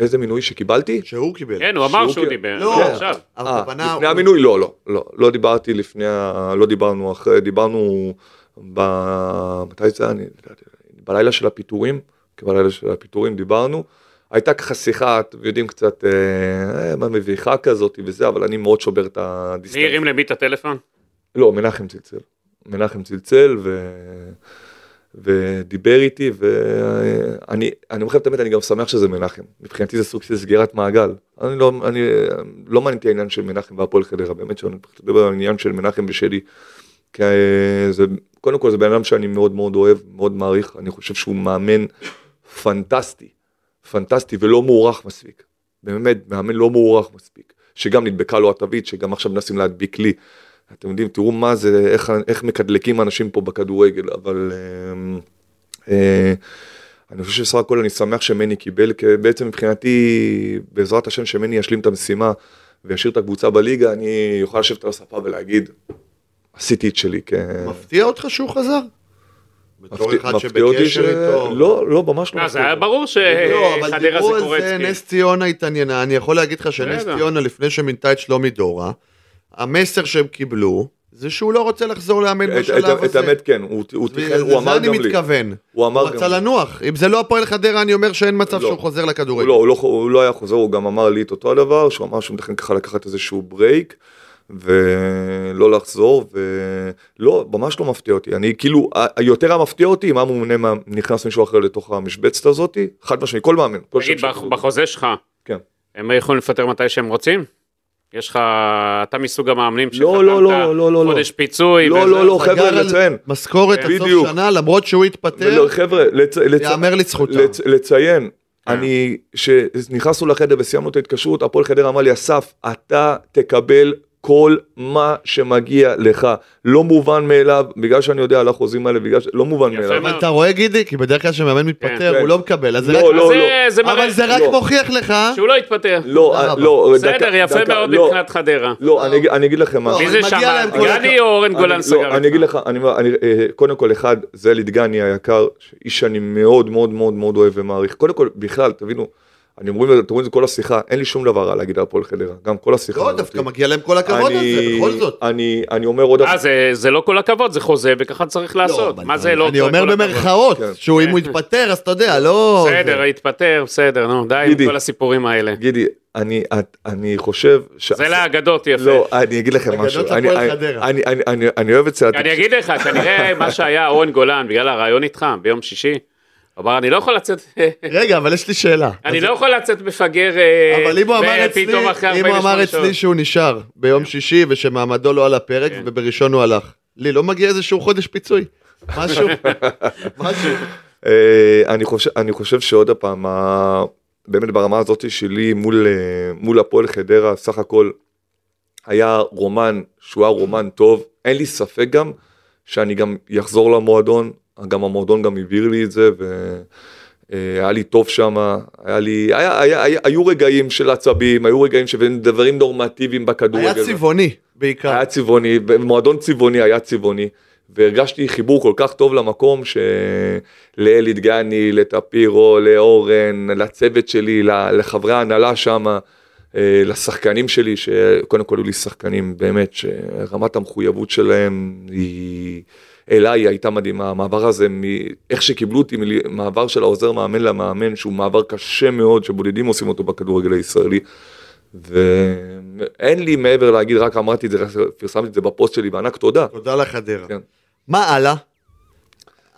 איזה מינוי שקיבלתי? שהוא קיבל. כן, הוא אמר שהוא כן. דיבר. לא, לא, עכשיו. אבל אה. לפני המינוי? לא, לא, לא, לא דיברתי לפני, לא דיברנו אחרי, דיברנו ב... מתי זה היה? אני, בלילה של הפיטורים, בלילה של הפיטורים דיברנו. הייתה ככה שיחה, אתם יודעים קצת, אה, אה, מה מביכה כזאת וזה, אבל אני מאוד שובר את מיד ה distance. הרים למי את הטלפון? לא, מנחם צלצל. מנחם צלצל ו... ודיבר איתי, ואני אני אומר את האמת, אני גם שמח שזה מנחם. מבחינתי זה סוג של סגירת מעגל. אני לא, אני, לא מעניין אותי העניין של מנחם והפועל חדרה, באמת שאני מדבר על העניין של מנחם ושלי. כי אה, זה, קודם כל זה בן אדם שאני מאוד מאוד אוהב, מאוד מעריך, אני חושב שהוא מאמן פנטסטי, פנטסטי ולא מוערך מספיק. באמת, מאמן לא מוערך מספיק. שגם נדבקה לו התווית, שגם עכשיו מנסים להדביק לי. אתם יודעים, תראו מה זה, איך, איך מקדלקים אנשים פה בכדורגל, אבל אה, אה, אני חושב שסך הכל אני שמח שמני קיבל, כי בעצם מבחינתי, בעזרת השם שמני ישלים את המשימה וישאיר את הקבוצה בליגה, אני אוכל לשבת על הספה ולהגיד, עשיתי את שלי. כ... מפתיע אותך שהוא חזר? בתור מפתיע- אחד אותי שבקשר איתו. לא, לא, ממש לא. לא, זה היה. ברור לא, אבל שחדרה זה קורצקי. נס ציונה התעניינה, אני יכול להגיד לך שנס. ציונה לפני שמינתה את שלומי דורה, המסר שהם קיבלו, זה שהוא לא רוצה לחזור לאמן את- בשלב את- את הזה. האמת כן, הוא הוא תיכן, הוא לזה אמר אני גם לי. מתכוון. הוא אמר הוא גם רצה לי. לנוח. אם זה לא הפועל חדרה, אני אומר שאין מצב לא. שהוא חוזר הוא לכדורגל. לא, הוא, לא, הוא לא היה חוזר, הוא גם אמר לי את אותו הדבר, שהוא אמר שהוא מתכנן ככה לקחת איזשהו ברייק, ולא לחזור, ולא, ממש לא מפתיע אותי. אני כאילו, היותר המפתיע אותי, אם היה ממונה, מה- נכנס מישהו אחר לתוך המשבצת הזאתי, חד משמעי, כל מאמן. תגיד. בחוזה שלך, כן. הם יכולים לפטר מתי שהם רוצים? יש לך, אתה מסוג המאמנים לא, לא, לא, לא, לא, לא. חודש פיצוי. לא, וזה. לא, לא, סגר חבר'ה, לציין. משכורת כן. עד סוף. שנה, למרות שהוא התפטר, ולא, חבר'ה, לצ... לצ... יאמר לזכותם. לצ... לציין, אני, כשנכנסנו לחדר וסיימנו את ההתקשרות, הפועל חדרה אמר לי, אסף, אתה תקבל כל מה שמגיע לך. לא מובן מאליו, בגלל שאני יודע על החוזים האלה, בגלל ש... לא מובן יפה מאליו. מאוד. אבל אתה רואה גידי? כי בדרך כלל כשמאמן מתפטר כן. הוא לא מקבל, אז זה לא, רק- לא, זה- לא. זה מראה אבל זה רק לא. מוכיח לך, שהוא לא יתפטר. לא, תודה אה, רבה. לא, בסדר, יפה מאוד לא, מבחינת חדרה. לא, אני, אני אגיד לכם מה. לא, מי זה שם? גני או אורן גולן אני, סגר לא, אני אגיד לך, אני, אומר, אני, אה, קודם כל אחד, זה אלי דגני היקר, איש שאני מאוד מאוד מאוד מאוד אוהב ומעריך. קודם כל, בכלל, תבינו, אני אומרים, אתם רואים את זה כל השיחה, אין לי שום דבר רע להגיד על הפועל חדרה, גם כל השיחה. לא, הזאת. דווקא מגיע להם כל הכבוד על זה, אני- בכל זאת. אני, אני אומר עוד אה, זה- זה לא כל הכבוד, זה חוזה, וככה צריך לעשות. אבל מה זה לא אני כל אומר? במרכאות, כן. שהוא אם הוא יתפטר, אז אתה יודע, לא... בסדר, התפטר, בסדר, נו, די עם גידי. כל הסיפורים האלה. גידי, אני, את, אני חושב ש... זה לאגדות יפה. לא, אני אגיד לכם אגדות משהו. הפועל אני, אני, חדרה. אני, אני, אני, אני אוהב את זה. אני אגיד לך, כנראה מה שהיה אורן גולן, בגלל הרעיון איתך ביום שישי, אמר, אני לא יכול לצאת, רגע, אבל יש לי שאלה. אני לא יכול לצאת מפגר, אה, אבל אם הוא אמר אצלי, ופתאום אחרי אם הוא 48 אמר. אצלי שהוא נשאר ביום שישי ושמעמדו לא על הפרק כן. ובראשון הוא הלך, לי לא מגיע איזשהו חודש פיצוי? משהו? משהו? אה, אני חושב, אני חושב שעוד פעם, ה- באמת ברמה הזאת שלי מול, אה, מול הפועל חדרה, סך הכל, היה רומן שהוא היה רומן טוב, אין לי ספק גם שאני גם אחזור למועדון, גם המועדון גם הבהיר לי את זה, והיה לי טוב שם, היה לי, היה, היה, היה, היו רגעים של עצבים, היו רגעים של דברים נורמטיביים בכדורגל. היה צבעוני בעיקר. היה צבעוני, מועדון צבעוני היה צבעוני, והרגשתי חיבור כל כך טוב למקום שלאלי דגני, לטפירו, לאורן, לצוות שלי, לחברי ההנהלה שם, אה, לשחקנים שלי, שקודם כל היו לי שחקנים באמת, שרמת המחויבות שלהם היא... אליי הייתה מדהימה, המעבר הזה, איך שקיבלו אותי, מעבר של העוזר מאמן למאמן, שהוא מעבר קשה מאוד, שבודדים עושים אותו בכדורגל הישראלי. ואין לי מעבר להגיד, רק אמרתי את זה, פרסמתי את זה בפוסט שלי בענק, תודה. תודה לחדרה. כן. מה הלאה?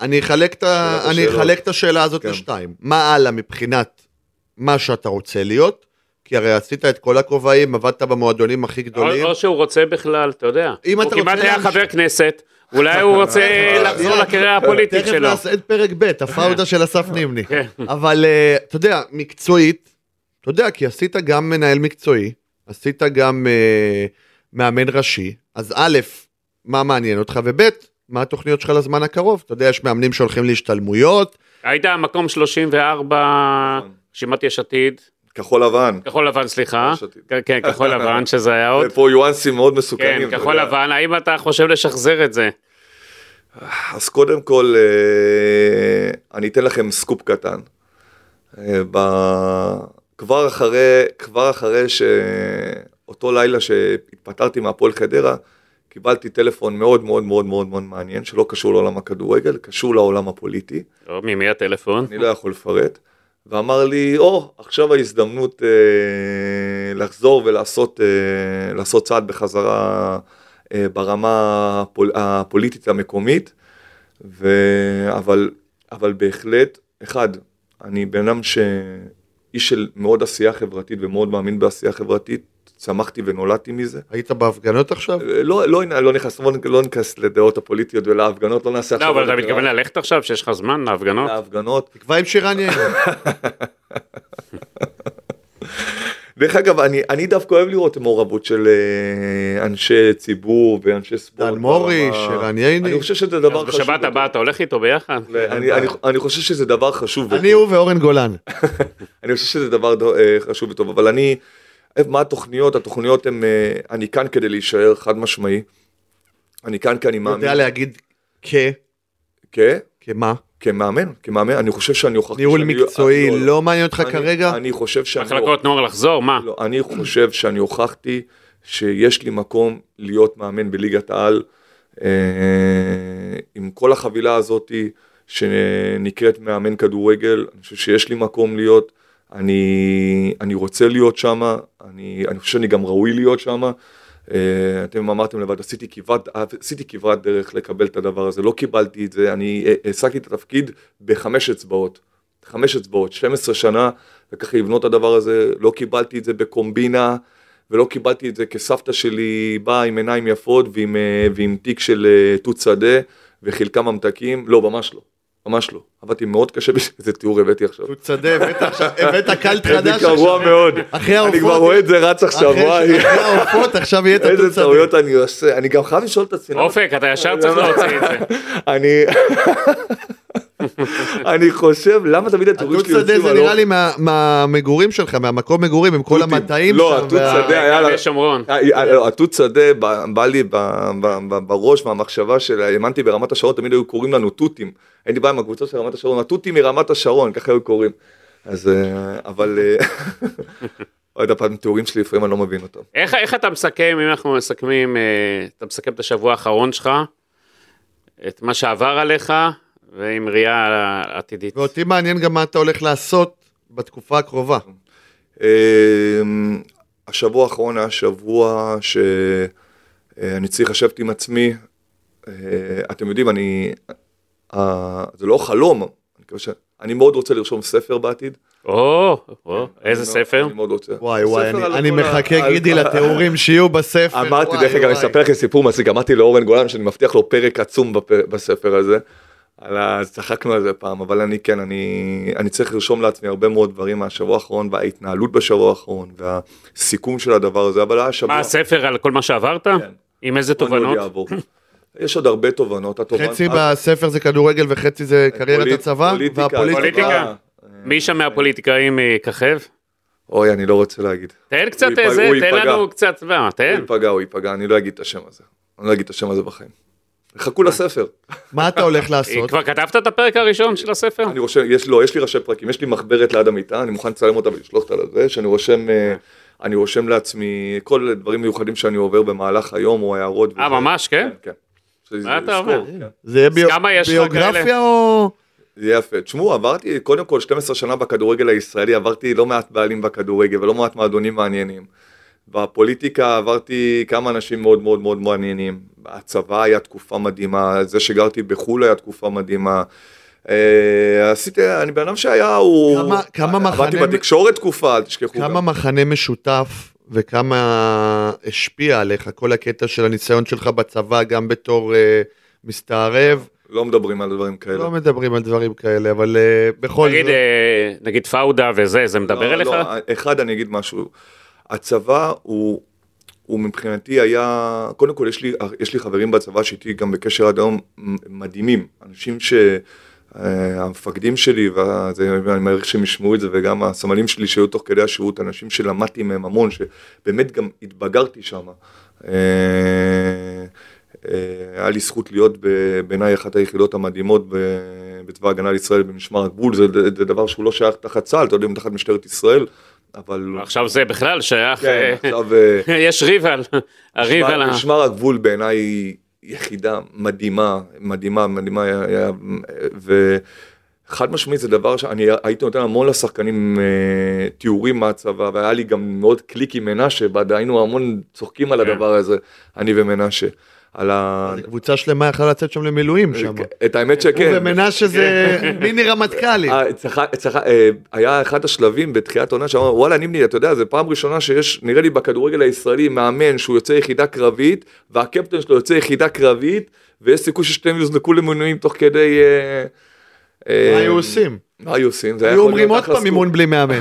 אני אחלק את, אני אחלק את השאלה הזאת כן. לשתיים. מה הלאה מבחינת מה שאתה רוצה להיות? כי הרי עשית את כל הכובעים, עבדת במועדונים הכי גדולים. או, או שהוא רוצה בכלל, אתה יודע. אם אתה רוצה... הוא כמעט היה חבר כנסת. אולי הוא רוצה לחזור לקריירה הפוליטית שלו. תכף נעשה את פרק ב', הפאודה של אסף נימני. כן. אבל אה, אתה יודע, מקצועית, אתה יודע, כי עשית גם מנהל מקצועי, עשית גם uh, מאמן ראשי, אז א', מה מעניין אותך, וב', מה התוכניות שלך לזמן הקרוב? אתה יודע, יש מאמנים שהולכים להשתלמויות. היית מקום 34, רשימת יש עתיד. כחול לבן. כחול לבן, סליחה. כן, כן, כחול לבן, שזה היה עוד. ופה יואנסים מאוד מסוכנים. כן, כחול לבן, האם אתה חושב לשחזר את זה? אז קודם כל, אה, אני אתן לכם סקופ קטן. אה, כבר אחרי, כבר אחרי שאותו לילה שהתפטרתי מהפועל חדרה, קיבלתי טלפון מאוד מאוד מאוד מאוד מאוד מעניין, שלא קשור לעולם הכדורגל, קשור לעולם הפוליטי. טוב, ממי הטלפון? אני לא יכול לפרט. ואמר לי, או, oh, עכשיו ההזדמנות אה, לחזור ולעשות אה, צעד בחזרה אה, ברמה הפול, הפוליטית המקומית, ו, אבל, אבל בהחלט, אחד, אני בן אדם ש... איש של מאוד עשייה חברתית ומאוד מאמין בעשייה חברתית, צמחתי ונולדתי מזה. היית בהפגנות עכשיו? אה, לא, לא, לא נכנס, לא, לא נכנס לדעות הפוליטיות ולהפגנות, לא נעשה עכשיו. לא, אבל אתה מתכוון ללכת עכשיו, שיש לך זמן להפגנות? להפגנות. תקבע עם שירן יאיר. דרך אגב, אני, אני דווקא אוהב לראות מעורבות של אה, אנשי ציבור ואנשי ספורט. דן מורי, שרן ייני. אני חושב שזה דבר חשוב. בשבת הבאה אתה הולך איתו ביחד? אני, אני, אני חושב שזה דבר חשוב. אני הוא ואורן גולן. אני חושב שזה דבר אה, חשוב וטוב, אבל אני, מה התוכניות? התוכניות הן, אה, אני כאן כדי להישאר חד משמעי. אני כאן כי אני מאמין. יודע להגיד כ... כ? כמה? כמאמן, כמאמן, אני חושב שאני הוכחתי ניהול מקצועי לא, לא מעניין אותך כרגע? אני חושב שאני... מחלקות נוער לחזור, מה? לא, אני חושב שאני הוכחתי שיש לי מקום להיות מאמן בליגת העל, אה, עם כל החבילה הזאתי שנקראת מאמן כדורגל, אני חושב שיש לי מקום להיות, אני, אני רוצה להיות שם, אני, אני חושב שאני גם ראוי להיות שם. אה, אתם אמרתם לבד, עשיתי כברת, עשיתי כברת דרך לקבל את הדבר הזה, לא קיבלתי את זה, אני אה, העסקתי את התפקיד בחמש אצבעות, חמש אצבעות, 12 שנה, וככה לבנות את הדבר הזה, לא קיבלתי את זה בקומבינה, ולא קיבלתי את זה כסבתא שלי באה עם עיניים יפות ועם, אה, ועם תיק של תות שדה וחלקם ממתקים, לא, ממש לא. ממש לא. עבדתי מאוד קשה בשביל איזה תיאור הבאתי עכשיו. הוא צודק, הבאת קלט חדש. זה גרוע מאוד. אחרי העופות. אני כבר רואה את זה רץ עכשיו, וואי. אחרי העופות עכשיו יהיה את התות איזה טעויות אני עושה. אני גם חייב לשאול את עצמי. אופק, אתה ישר צריך להוציא את זה. אני... אני חושב, למה תמיד התיאורים שלי יוצאים... התות שדה זה נראה לי מהמגורים שלך, מהמקום מגורים, עם כל המטעים לא, שם. לא, התות שדה היה לה... התות שדה בא לי בראש מהמחשבה של, האמנתי ברמת השרון, תמיד היו קוראים לנו תותים. הייתי בא עם הקבוצה של רמת השרון, התותים מרמת השרון, ככה היו קוראים. אז, אה, אבל... אה, עוד פעם, תיאורים שלי לפעמים אני לא מבין אותם. איך, איך אתה מסכם, אם אנחנו מסכמים, אה, אתה מסכם את השבוע האחרון שלך, את מה שעבר עליך, ועם ראייה עתידית. ואותי מעניין גם מה אתה הולך לעשות בתקופה הקרובה. אמ, השבוע האחרון היה שבוע שאני צריך לשבת עם עצמי. אה, אתם יודעים, אני... זה לא חלום, אני מאוד רוצה לרשום ספר בעתיד. או, איזה ספר? אני מאוד רוצה. וואי וואי, אני מחכה גידי לתיאורים שיהיו בספר. אמרתי, דרך אגב, אני אספר לכם סיפור מצחיק, אמרתי לאורן גולן שאני מבטיח לו פרק עצום בספר הזה. על ה... צחקנו על זה פעם, אבל אני כן, אני, אני צריך לרשום לעצמי הרבה מאוד דברים מהשבוע האחרון, וההתנהלות בשבוע האחרון, והסיכום של הדבר הזה, אבל היה שבוע... מה, הספר על כל מה שעברת? כן. עם איזה מאוד תובנות? יש עוד הרבה תובנות. התובנ- חצי בספר זה כדורגל וחצי זה קריירת פוליט- הצבא, פוליטיקה, והפוליטיקה. פוליטיקה? מי שם מהפוליטיקאים אה, יככב? אוי, אני לא רוצה להגיד. תן קצת איזה, תן. לנו קצת, הוא. ייפגע, הוא ייפגע, אני לא אגיד את השם הזה. אני לא אגיד את השם הזה בחיים. חכו לספר. מה אתה הולך לעשות? כבר כתבת את הפרק הראשון של הספר? אני רושם, יש, לא, יש לי ראשי פרקים, יש לי מחברת ליד המיטה, אני מוכן לצלם אותה ולשלוח אותה לזה, שאני רושם, אה, אני רושם לעצמי כל הדברים מיוחדים שאני עובר במהלך היום, או הערות. אה. ממש, כן? כן, שזה- מה אתה אומר? כן. זה יהיה ביוגרפיה? או... זה יפה. תשמעו, עברתי קודם כל 12 שנה בכדורגל הישראלי, עברתי לא מעט בעלים בכדורגל ולא מעט מועדונים מעניינים. בפוליטיקה עברתי כמה אנשים מאוד מאוד מאוד מעניינים. הצבא היה תקופה מדהימה, זה שגרתי בחו"ל היה תקופה מדהימה. אה, עשיתי, אני בן אדם שהיה, הוא... כמה- כמה עבדתי מחנה- בתקשורת תקופה, אל תשכחו. כמה גם. מחנה משותף וכמה השפיע עליך כל הקטע של הניסיון שלך בצבא, גם בתור אה, מסתערב. לא מדברים על דברים כאלה. לא מדברים על דברים כאלה, אבל אה, בכל נגיד, זאת... אה, נגיד פאודה וזה, זה מדבר לא, אליך? לא, אחד, אני אגיד משהו. הצבא הוא, הוא מבחינתי היה, קודם כל יש לי, יש לי חברים בצבא שאיתי גם בקשר עד היום מדהימים. אנשים ש... אה, המפקדים שלי, וזה, אני מעריך שהם ישמעו את זה, וגם הסמלים שלי שהיו תוך כדי השירות, אנשים שלמדתי מהם המון, שבאמת גם התבגרתי שם. אה, אה, היה לי זכות להיות בעיניי אחת היחידות המדהימות בצבא ההגנה לישראל במשמר הגבול, זה דבר שהוא לא שייך תחת צה"ל, אתה יודע, תחת משטרת ישראל, אבל... עכשיו זה בכלל שייך, כן, אה, עכשיו... אה, יש ריב על, הריב על משמר, ה... משמר הגבול בעיניי יחידה מדהימה, מדהימה, מדהימה, וחד משמעית זה דבר שאני הייתי נותן המון לשחקנים אה, תיאורים מהצבא, והיה לי גם מאוד קליק עם מנשה, בעד- היינו המון צוחקים על כן. הדבר הזה, אני ומנשה. על ה... קבוצה שלמה יכלה לצאת שם למילואים שם. את האמת הוא שכן. ומנשה זה מיני רמטכ"לים. אה, אה, היה אחד השלבים בתחילת העונה שאמר וואלה נימני אתה יודע זה פעם ראשונה שיש נראה לי בכדורגל הישראלי מאמן שהוא יוצא יחידה קרבית והקפטן שלו יוצא יחידה קרבית ויש סיכוי ששתיהם יוזנקו למינויים תוך כדי. אה, אה, מה היו עושים? מה היו עושים? היו אומרים עוד פעם. אימון בלי מאמן.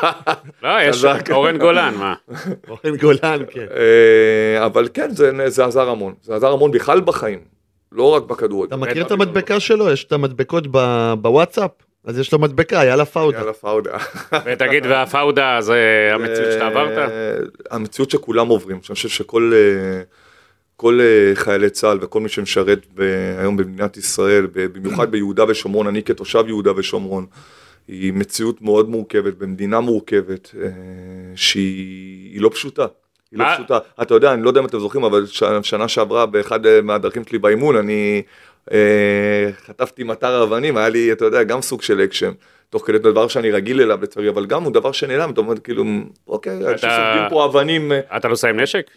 לא, יש. אורן גולן, מה? אורן גולן, כן. אה, אבל כן זה זה עזר המון זה עזר המון בכלל בחיים לא רק בכדורגל. אתה מכיר את המדבקה שלו? יש את המדבקות ב- בוואטסאפ? אז יש לו מדבקה, יאללה פאודה. יאללה פאודה. ותגיד, והפאודה זה המציאות שאתה עברת? אה, המציאות שכולם עוברים, שאני חושב שכל אה, כל אה, חיילי צה"ל וכל מי שמשרת ב- היום במדינת ישראל, במיוחד ביהודה ושומרון, אני כתושב יהודה ושומרון, היא מציאות מאוד מורכבת, במדינה מורכבת, אה, שהיא היא לא פשוטה. היא לא? פשוטה. אתה יודע, אני לא יודע אם אתם זוכרים, אבל שנה שעברה באחד אה, מהדרכים שלי באימון, אני אה, חטפתי מטר אבנים, היה לי, אתה יודע, גם סוג של אקשן. תוך כדי דבר שאני רגיל אליו לצערי, אבל גם הוא דבר שנעלם, אתה אומר כאילו, אוקיי, אנשים סופגים פה אבנים. אתה נוסע עם נשק?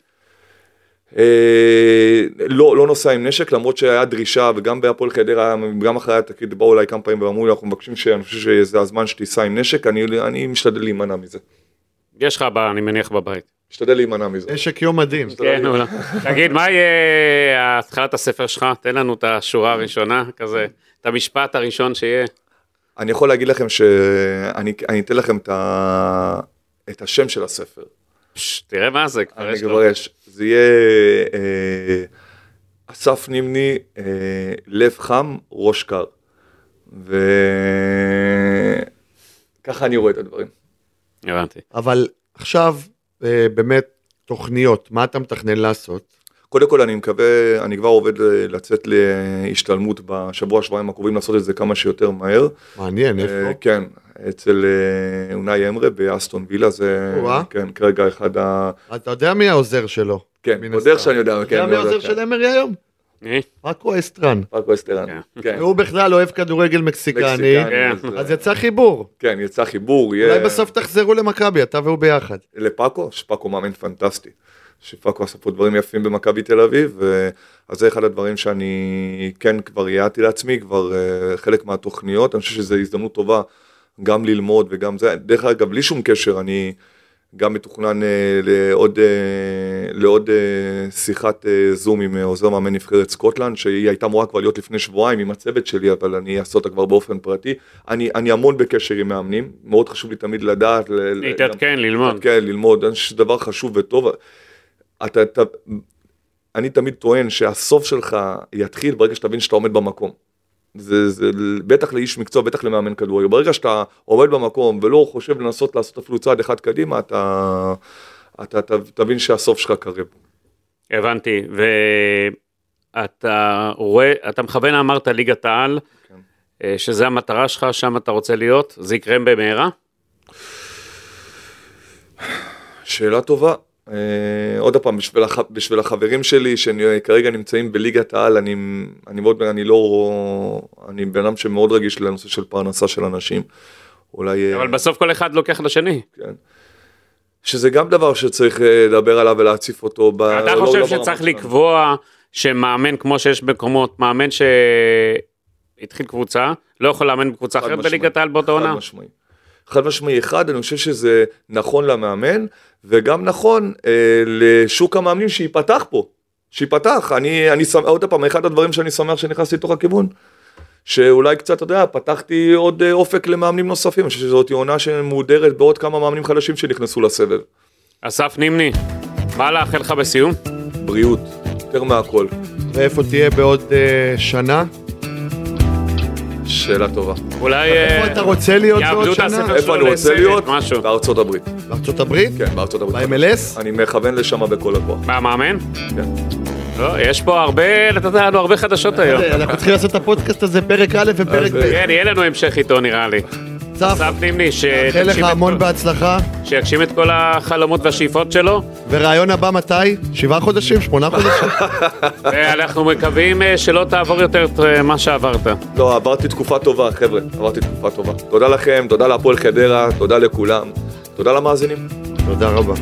אה, לא, לא נוסע עם נשק, למרות שהיה דרישה, וגם בהפועל חדרה, גם אחרי התקרית, באו אליי כמה פעמים ואמרו לי, אנחנו מבקשים שאני חושב שזה הזמן שתיסע עם נשק, אני, אני משתדל להימנע מזה. יש לך, אני מניח, בבית. משתדל להימנע מזה. נשק יום מדהים. כן, אולי. תגיד, מה יהיה התחלת הספר שלך? תן לנו את השורה הראשונה, כזה, את המשפט הראשון שיהיה. אני יכול להגיד לכם שאני אני אתן לכם את, ה, את השם של הספר. תראה מה זה, כבר אני יש לו. כבר יש. זה יהיה אה, אסף נימני, אה, לב חם, ראש קר. וככה אני רואה את הדברים. הבנתי. אבל עכשיו, אה, באמת, תוכניות, מה אתה מתכנן לעשות? קודם כל אני מקווה, אני כבר עובד לצאת להשתלמות בשבוע שבועיים הקרובים לעשות את זה כמה שיותר מהר. מעניין, איפה? כן, אצל אה, אונאי אמרי באסטון וילה, זה. כן, כרגע אחד ה... אתה יודע מי העוזר שלו? כן, הסתם. שאני יודע, אתה כן, יודע מי העוזר. של אמרי היום? אה? פאקו אסטרן. פאקו אסטרן. כן. כן. והוא בכלל אוהב כדורגל מקסיקני, מקסיקני, כן. אז, אז יצא חיבור. כן, יצא חיבור. יהיה- אולי בסוף תחזרו למכבי, אתה והוא ביחד. לפאקו, שפאקו מאמן פנטסטי. שפאקו עשה פה דברים יפים במכבי תל אביב, ו- אז זה אחד הדברים שאני כן כבר ייעדתי לעצמי, כבר uh, חלק מהתוכניות, אני חושב שזו הזדמנות טובה גם ללמוד וגם זה, דרך אגב, בלי שום קשר, אני גם מתוכנן אה, לעוד, אה, לעוד אה, שיחת אה, זום עם אה, עוזר מאמן נבחרת סקוטלנד, שהיא הייתה אמורה כבר להיות לפני שבועיים עם הצוות שלי, אבל אני אעשה אותה כבר באופן פרטי. אני, אני המון בקשר עם מאמנים, מאוד חשוב לי תמיד לדעת. להתעדכן, ללמוד. כן, ללמוד, אני חושב שזה דבר חשוב וטוב. אתה, אתה, אני תמיד טוען שהסוף שלך יתחיל ברגע שתבין שאתה עומד במקום. זה, זה בטח לאיש מקצוע, בטח למאמן כדורגל. ברגע שאתה עומד במקום ולא חושב לנסות לעשות אפילו צעד אחד קדימה, אתה, אתה, אתה תבין שהסוף שלך קרב. הבנתי, ואתה רואה, אתה מכוון אמרת ליגת העל, כן. אה, שזה המטרה שלך, שם אתה רוצה להיות, זה יקרה במהרה? שאלה טובה. אה, עוד פעם, בשביל, הח, בשביל החברים שלי שכרגע נמצאים בליגת העל, אני, אני מאוד, אני לא, אני בן אדם שמאוד רגיש לנושא של פרנסה של אנשים. אולי... אה, אבל בסוף כל אחד לוקח לשני. כן. שזה גם דבר שצריך אה, לדבר עליו ולהציף אותו. ב... אתה לא- חושב לא ברמה שצריך. לקבוע שמאמן, כמו שיש במקומות, מאמן שהתחיל קבוצה, לא יכול לאמן בקבוצה אחרת. בליגת העל באותה עונה? חד משמעי. חד משמעי אחד, אני חושב שזה נכון למאמן, וגם נכון אה, לשוק המאמנים שייפתח פה. שייפתח. אני, אני שמח, עוד פעם, אחד הדברים שאני שמח שנכנסתי לתוך הכיוון. שאולי קצת, אתה יודע, פתחתי עוד אה, אופק למאמנים נוספים, אני חושב שזאת עונה שמהודרת בעוד כמה מאמנים חדשים שנכנסו לסבב. אסף נימני, מה לאחל לך בסיום? בריאות, יותר מהכל. ואיפה תהיה בעוד אה, שנה? שאלה טובה. אולי איפה אה, אתה רוצה להיות בעוד שנה? איפה אני רוצה להיות? משהו. בארצות הברית. בארצות הברית? כן, בארצות הברית. ב-MLS? אני מכוון לשם בכל הכוח. מה, מאמן? כן. לא, יש פה הרבה, נתת לנו הרבה חדשות היום. אנחנו צריכים לעשות את הפודקאסט הזה פרק א' ופרק ב'. כן, יהיה לנו המשך איתו נראה לי. צף, אסף נימני, מאחל לך שתגשים את המון כל- בהצלחה. שיגשים את כל החלומות והשאיפות שלו, ורעיון הבא מתי? שבעה חודשים? שמונה חודשים? ואנחנו מקווים אה, שלא תעבור יותר את אה, מה שעברת. לא, עברתי תקופה טובה, חבר'ה, עברתי תקופה טובה. תודה לכם, תודה להפועל חדרה, תודה לכולם, תודה למאזינים. תודה רבה.